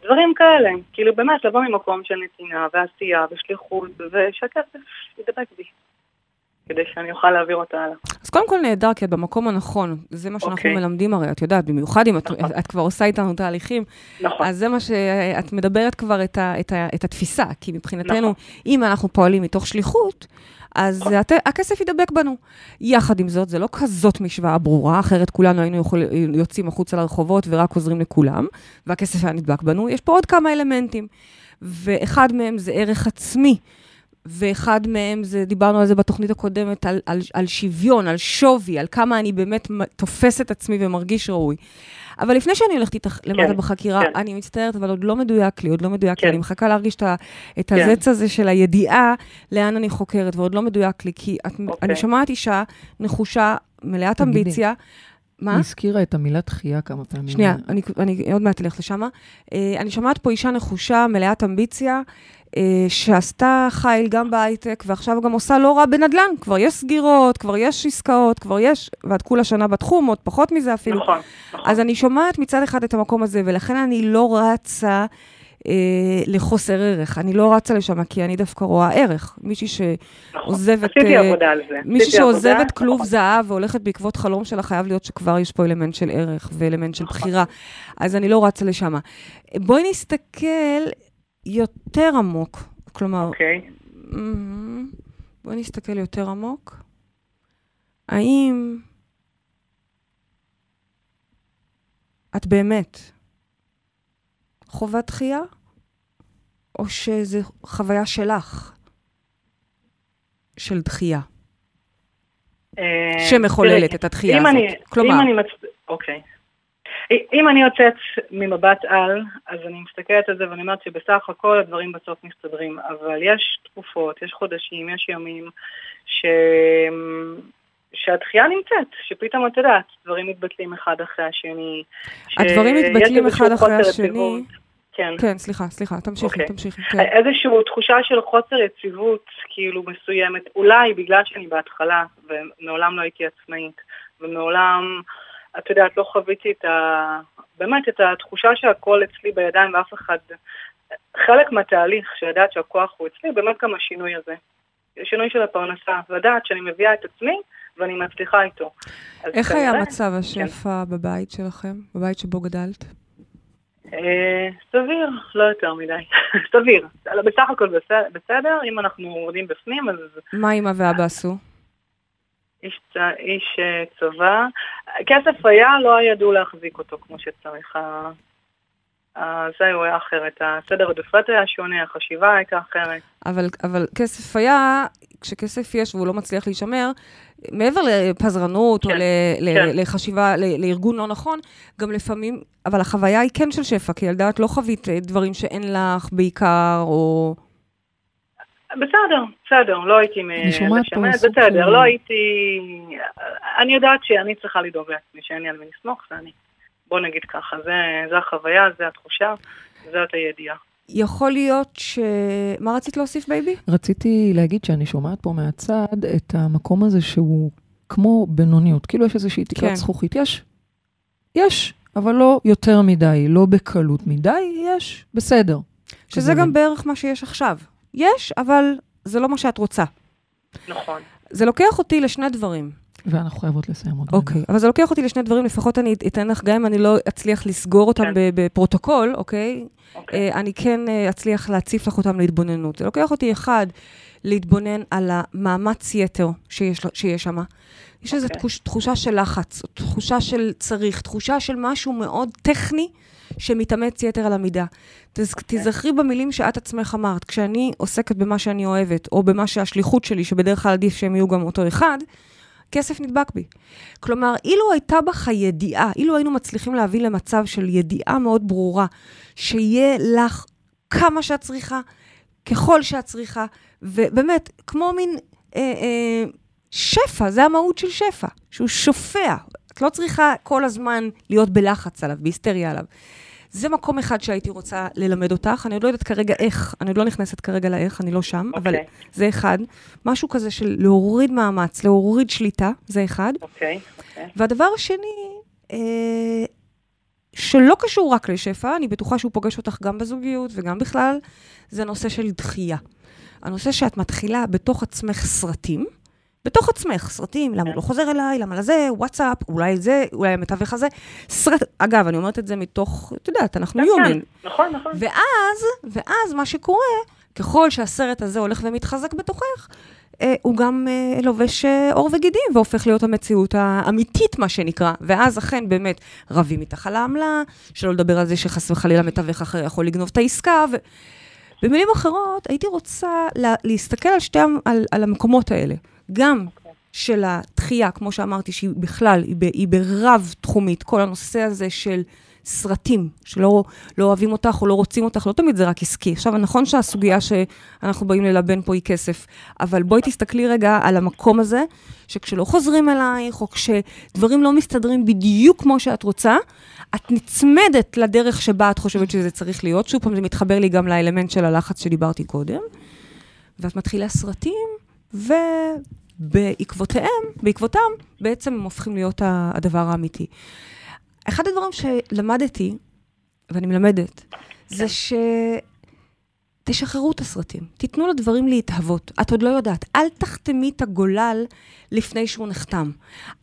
דברים כאלה, כאילו באמת לבוא ממקום של נתינה ועשייה ושליחות ושהכסף ידבק בי. כדי שאני אוכל להעביר אותה הלאה. אז קודם כל נהדר, כי את במקום הנכון. זה מה שאנחנו okay. אוקיי. מלמדים הרי, את יודעת, במיוחד אם נכון. את, את כבר עושה איתנו תהליכים. נכון. אז זה מה שאת מדברת כבר את, ה, את, ה, את התפיסה, כי מבחינתנו, נכון. אם אנחנו פועלים מתוך שליחות, אז נכון. הת, הכסף ידבק בנו. יחד עם זאת, זה לא כזאת משוואה ברורה, אחרת כולנו היינו יכול, יוצאים החוצה לרחובות ורק עוזרים לכולם, והכסף היה נדבק בנו. יש פה עוד כמה אלמנטים, ואחד מהם זה ערך עצמי. ואחד מהם זה, דיברנו על זה בתוכנית הקודמת, על, על, על שוויון, על שווי, על כמה אני באמת תופס את עצמי ומרגיש ראוי. אבל לפני שאני הולכת איתך למטה כן, בחקירה, כן. אני מצטערת, אבל עוד לא מדויק לי, עוד לא מדויק כן. לי. אני מחכה להרגיש את, את כן. הזץ הזה של הידיעה לאן אני חוקרת, ועוד לא מדויק לי, כי את, אוקיי. אני שומעת אישה נחושה, מלאת אמביציה. מה? היא הזכירה את המילה דחייה כמה פעמים. שנייה, אני, אני עוד מעט אלך לשם. Uh, אני שומעת פה אישה נחושה, מלאת אמביציה, אה, שעשתה חיל גם בהייטק, ועכשיו גם עושה לא רע בנדל"ן. כבר יש סגירות, כבר יש עסקאות, כבר יש, ואת כולה שנה בתחום, עוד פחות מזה אפילו. נכון, נכון. אז אני שומעת מצד אחד את המקום הזה, ולכן אני לא רצה... אה, לחוסר ערך. אני לא רצה לשם, כי אני דווקא רואה ערך. מישהי נכון. שעוזבת... עשיתי אה, עבודה על זה. מישהי שעוזבת כלוב נכון. זהב והולכת בעקבות חלום שלה, חייב להיות שכבר יש פה אלמנט של ערך ואלמנט של נכון. בחירה. אז אני לא רצה לשם. בואי נסתכל יותר עמוק. כלומר... אוקיי. Okay. בואי נסתכל יותר עמוק. האם את באמת חובת דחייה, או שזו חוויה שלך של דחייה? אה, שמחוללת את הדחייה הזאת. כלומר... אם אני מצ... אוקיי. אם אני יוצאת ממבט על, אז אני מסתכלת על זה ואני אומרת שבסך הכל הדברים בסוף מסתדרים, אבל יש תקופות, יש חודשים, יש ימים, ש... שהדחייה נמצאת, שפתאום את יודעת, דברים מתבטלים אחד אחרי השני. הדברים מתבטלים אחד אחרי השני. כן. כן, סליחה, סליחה, תמשיכי, okay. אוקיי. תמשיכי. כן. איזושהי תחושה של חוסר יציבות, כאילו, מסוימת, אולי בגלל שאני בהתחלה, ומעולם לא הייתי עצמאית, ומעולם את יודעת, לא חוויתי את ה... באמת, את התחושה שהכל אצלי בידיים ואף אחד... חלק מהתהליך, שידעת שהכוח הוא אצלי, באמת גם השינוי הזה. שינוי של הפרנסה, לדעת שאני מביאה את עצמי ואני מצליחה איתו. איך היה מצב השפע כן. בבית שלכם, בבית שבו גדלת? אה, סביר, לא יותר מדי. [LAUGHS] סביר. בסך הכל בסדר, אם אנחנו עובדים בפנים, אז... מה אמא ואבא עשו? איש, איש אה, צבא. כסף היה, לא ידעו להחזיק אותו כמו שצריך. זה היה אחרת, הסדר העדיפויות היה שונה, החשיבה הייתה אחרת. אבל, אבל כסף היה, כשכסף יש והוא לא מצליח להישמר, מעבר לפזרנות כן, או ל, כן. לחשיבה, ל, לארגון לא נכון, גם לפעמים, אבל החוויה היא כן של שפע, כי ילדה את לא חווית אה, דברים שאין לך בעיקר, או... בסדר, בסדר, לא הייתי משמעת, בסדר, לא הייתי... אני יודעת שאני צריכה לדאוג לעצמי, שאין לי על מי לסמוך, ואני... בוא נגיד ככה, זה, זה החוויה, זה התחושה, זאת הידיעה. יכול להיות ש... מה רצית להוסיף, בייבי? רציתי להגיד שאני שומעת פה מהצד את המקום הזה שהוא כמו בינוניות, כאילו יש איזושהי תקרת כן. זכוכית. יש, יש, אבל לא יותר מדי, לא בקלות מדי, יש, בסדר. שזה גם בערך מה שיש עכשיו. יש, אבל זה לא מה שאת רוצה. נכון. זה לוקח אותי לשני דברים. ואנחנו חייבות לסיים עוד אוקיי, אבל זה לוקח אותי לשני דברים, לפחות אני אתן לך, גם אם אני לא אצליח לסגור אותם כן. בפרוטוקול, אוקיי? אוקיי. אני כן אה, אצליח להציף לך אותם להתבוננות. זה לוקח אותי, אחד, להתבונן על המאמץ יתר שיש, שיש שם. יש איזו אוקיי. תחושה של לחץ, תחושה של צריך, תחושה של משהו מאוד טכני. שמתאמץ יתר על המידה. תז, okay. תזכרי במילים שאת עצמך אמרת, כשאני עוסקת במה שאני אוהבת, או במה שהשליחות שלי, שבדרך כלל עדיף שהם יהיו גם אותו אחד, כסף נדבק בי. כלומר, אילו הייתה בך ידיעה, אילו היינו מצליחים להביא למצב של ידיעה מאוד ברורה, שיהיה לך כמה שאת צריכה, ככל שאת צריכה, ובאמת, כמו מין אה, אה, שפע, זה המהות של שפע, שהוא שופע. את לא צריכה כל הזמן להיות בלחץ עליו, בהיסטריה עליו. זה מקום אחד שהייתי רוצה ללמד אותך, אני עוד לא יודעת כרגע איך, אני עוד לא נכנסת כרגע לאיך, אני לא שם, okay. אבל אוקיי. זה אחד. משהו כזה של להוריד מאמץ, להוריד שליטה, זה אחד. אוקיי, אוקיי. והדבר השני, אה, שלא קשור רק לשפע, אני בטוחה שהוא פוגש אותך גם בזוגיות וגם בכלל, זה נושא של דחייה. הנושא שאת מתחילה בתוך עצמך סרטים, בתוך עצמך, סרטים, למה הוא לא חוזר אליי, למה לזה, וואטסאפ, אולי זה, אולי המתווך הזה. סרט, אגב, אני אומרת את זה מתוך, את יודעת, אנחנו כן, יומן. נכון, נכון. ואז, ואז מה שקורה, ככל שהסרט הזה הולך ומתחזק בתוכך, אה, הוא גם אה, לובש אה, עור וגידים והופך להיות המציאות האמיתית, מה שנקרא. ואז אכן באמת רבים איתך על העמלה, שלא לדבר על זה שחס וחלילה מתווך אחר יכול לגנוב את העסקה. ו... במילים אחרות, הייתי רוצה לה, להסתכל על שתי, על, על המקומות האלה. גם של התחייה, כמו שאמרתי, שהיא בכלל, היא, היא ברב-תחומית, כל הנושא הזה של סרטים, שלא לא אוהבים אותך או לא רוצים אותך, לא תמיד זה רק עסקי. עכשיו, נכון שהסוגיה שאנחנו באים ללבן פה היא כסף, אבל בואי תסתכלי רגע על המקום הזה, שכשלא חוזרים אלייך, או כשדברים לא מסתדרים בדיוק כמו שאת רוצה, את נצמדת לדרך שבה את חושבת שזה צריך להיות. שוב פעם, זה מתחבר לי גם לאלמנט של הלחץ שדיברתי קודם. ואת מתחילה סרטים, ובעקבותיהם, בעקבותם, בעצם הם הופכים להיות הדבר האמיתי. אחד הדברים שלמדתי, ואני מלמדת, זה ש... תשחררו את הסרטים, תיתנו לדברים להתהוות. את עוד לא יודעת, אל תחתמי את הגולל לפני שהוא נחתם.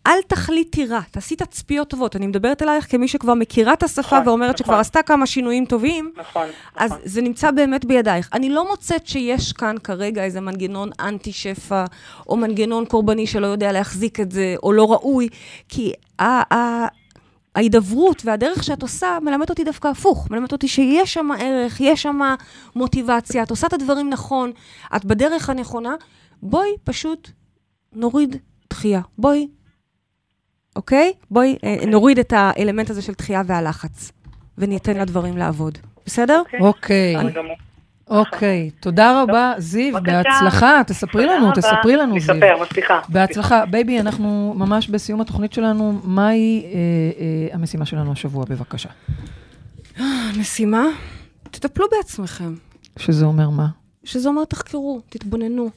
אל תחליטי רע, תעשי תצפיות טובות. אני מדברת אלייך כמי שכבר מכירה את השפה נכון, ואומרת נכון. שכבר עשתה כמה שינויים טובים, נכון, אז נכון. זה נמצא באמת בידייך. אני לא מוצאת שיש כאן כרגע איזה מנגנון אנטי-שפע, או מנגנון קורבני שלא יודע להחזיק את זה, או לא ראוי, כי ה- ה- ההידברות והדרך שאת עושה מלמדת אותי דווקא הפוך. מלמדת אותי שיש שם ערך, יש שם מוטיבציה, את עושה את הדברים נכון, את בדרך הנכונה. בואי פשוט נוריד דחייה. בואי, אוקיי? בואי אה, נוריד את האלמנט הזה של דחייה והלחץ, וניתן לדברים לעבוד. בסדר? אוקיי, בסדר גמור. אוקיי. תודה רבה, זיו, בבקשה. בהצלחה. תספרי לנו, רבה. תספרי לנו, זיו. נספר, מבטיחה. בהצלחה. בייבי, אנחנו ממש בסיום התוכנית שלנו. מהי אה, אה, המשימה שלנו השבוע, בבקשה? המשימה, תטפלו בעצמכם. שזה אומר מה? שזה אומר תחקרו, תתבוננו.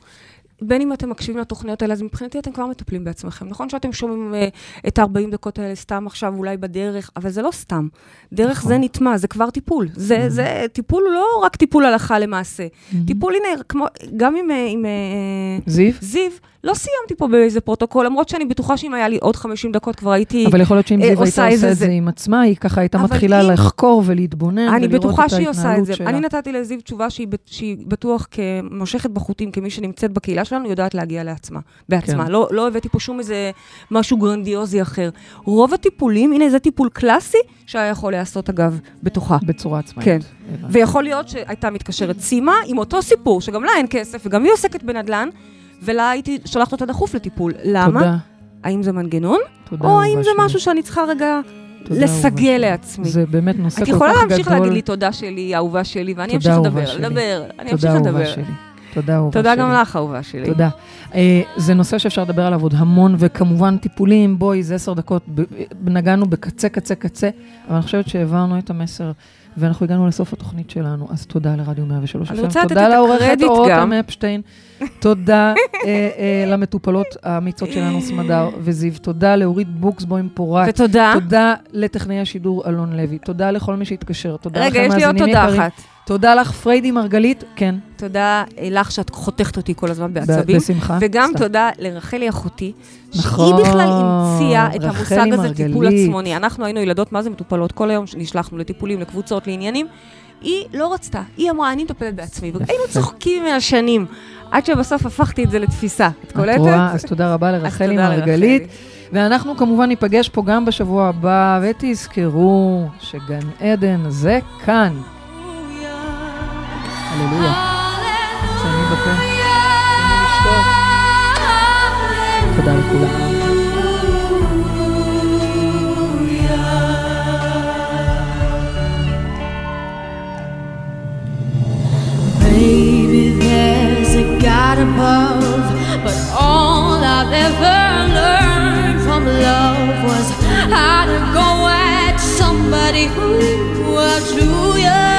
בין אם אתם מקשיבים לתוכניות האלה, אז מבחינתי אתם כבר מטפלים בעצמכם. נכון שאתם שומעים אה, את ה-40 דקות האלה סתם עכשיו, אולי בדרך, אבל זה לא סתם. דרך נכון. זה נטמע, זה כבר טיפול. זה, זה, טיפול הוא לא רק טיפול הלכה למעשה. טיפול, הנה, כמו, גם עם, אה, עם אה, זיו? זיו, לא סיימתי פה באיזה פרוטוקול, למרות שאני בטוחה שאם היה לי עוד 50 דקות כבר הייתי... אבל יכול להיות שאם אה, זיו הייתה עושה את זה. עם עצמה, היא ככה הייתה מתחילה אם- לחקור ולהתבונן אני בטוחה שהיא עושה את זה. שלה. אני נתתי לזיו תשובה שהיא שהיא בטוח כמושכת בחוטים, כמי שנמצאת בקהילה שלנו, יודעת להגיע לעצמה, בעצמה. כן. לא, לא הבאתי פה שום איזה משהו גרנדיוזי אחר. רוב הטיפולים, הנה, זה טיפול קלאסי שהיה יכול להיעשות, אגב, בתוכה. בצורה עצמאית. כן. ויכול להיות שהייתה מתקשרת סימה עם אותו סיפור, שגם לה אין כסף, וגם היא עוסקת בנדל"ן, ולה הייתי שולחת אותה דחוף לטיפול. למה? תודה. האם זה מנגנון, תודה, או האם זה. משהו שאני צריכה רגע לסגל. לעצמי? זה באמת נושא את כל כך יכולה גדול. להמשיך להגיד לי תודה שלי, אהובה שלי, ואני אמשיך לדבר. לדבר, אני אמשיך תודה, אהובה לדבר. שלי. תודה, אהובה שלי. תודה גם לך, אהובה שלי. תודה. אה, זה נושא שאפשר לדבר עליו עוד המון, וכמובן טיפולים, בואי, זה עשר דקות, נגענו בקצה, קצה, קצה, אבל אני חושבת שהעברנו את המסר, ואנחנו הגענו לסוף התוכנית שלנו, אז תודה לרדיו 103 אני. רוצה לתת תודה את לעורכת הקרדיט גם. אפשטיין, תודה אה, אה, למטופלות האמיצות שלנו, סמדר וזיו, תודה לאורית בוקסבוים פורט. ותודה. תודה לטכנאי השידור אלון לוי, תודה לכל מי שהתקשר, תודה רגע, לכם יש לי עוד מאזינים תודה יקרים. אחת. תודה לך, פריידי מרגלית, כן, תודה אה, לך שאת חותכת אותי כל הזמן בעצבים. בשמחה. וגם סתם. תודה לרחלי אחותי, נכון, שהיא בכלל המציאה את המושג הזה, טיפול. עצמוני. אנחנו היינו ילדות, מה זה מטופלות? כל היום נשלחנו לטיפולים, לקבוצות, לעניינים. היא לא רצתה, היא אמרה, אני מטפלת בעצמי. והיינו צוחקים ממנה שנים, עד שבסוף הפכתי את זה לתפיסה. את את קולטת? רואה? אז תודה רבה לרחלי מרגלית. ואנחנו כמובן ניפגש פה גם בשבוע הבא, ותזכרו שגן עדן זה כאן. Aleluia. Se arriba acá. Maybe there's a God above, but all I've ever learned from love was how to go at somebody who was true. Yeah.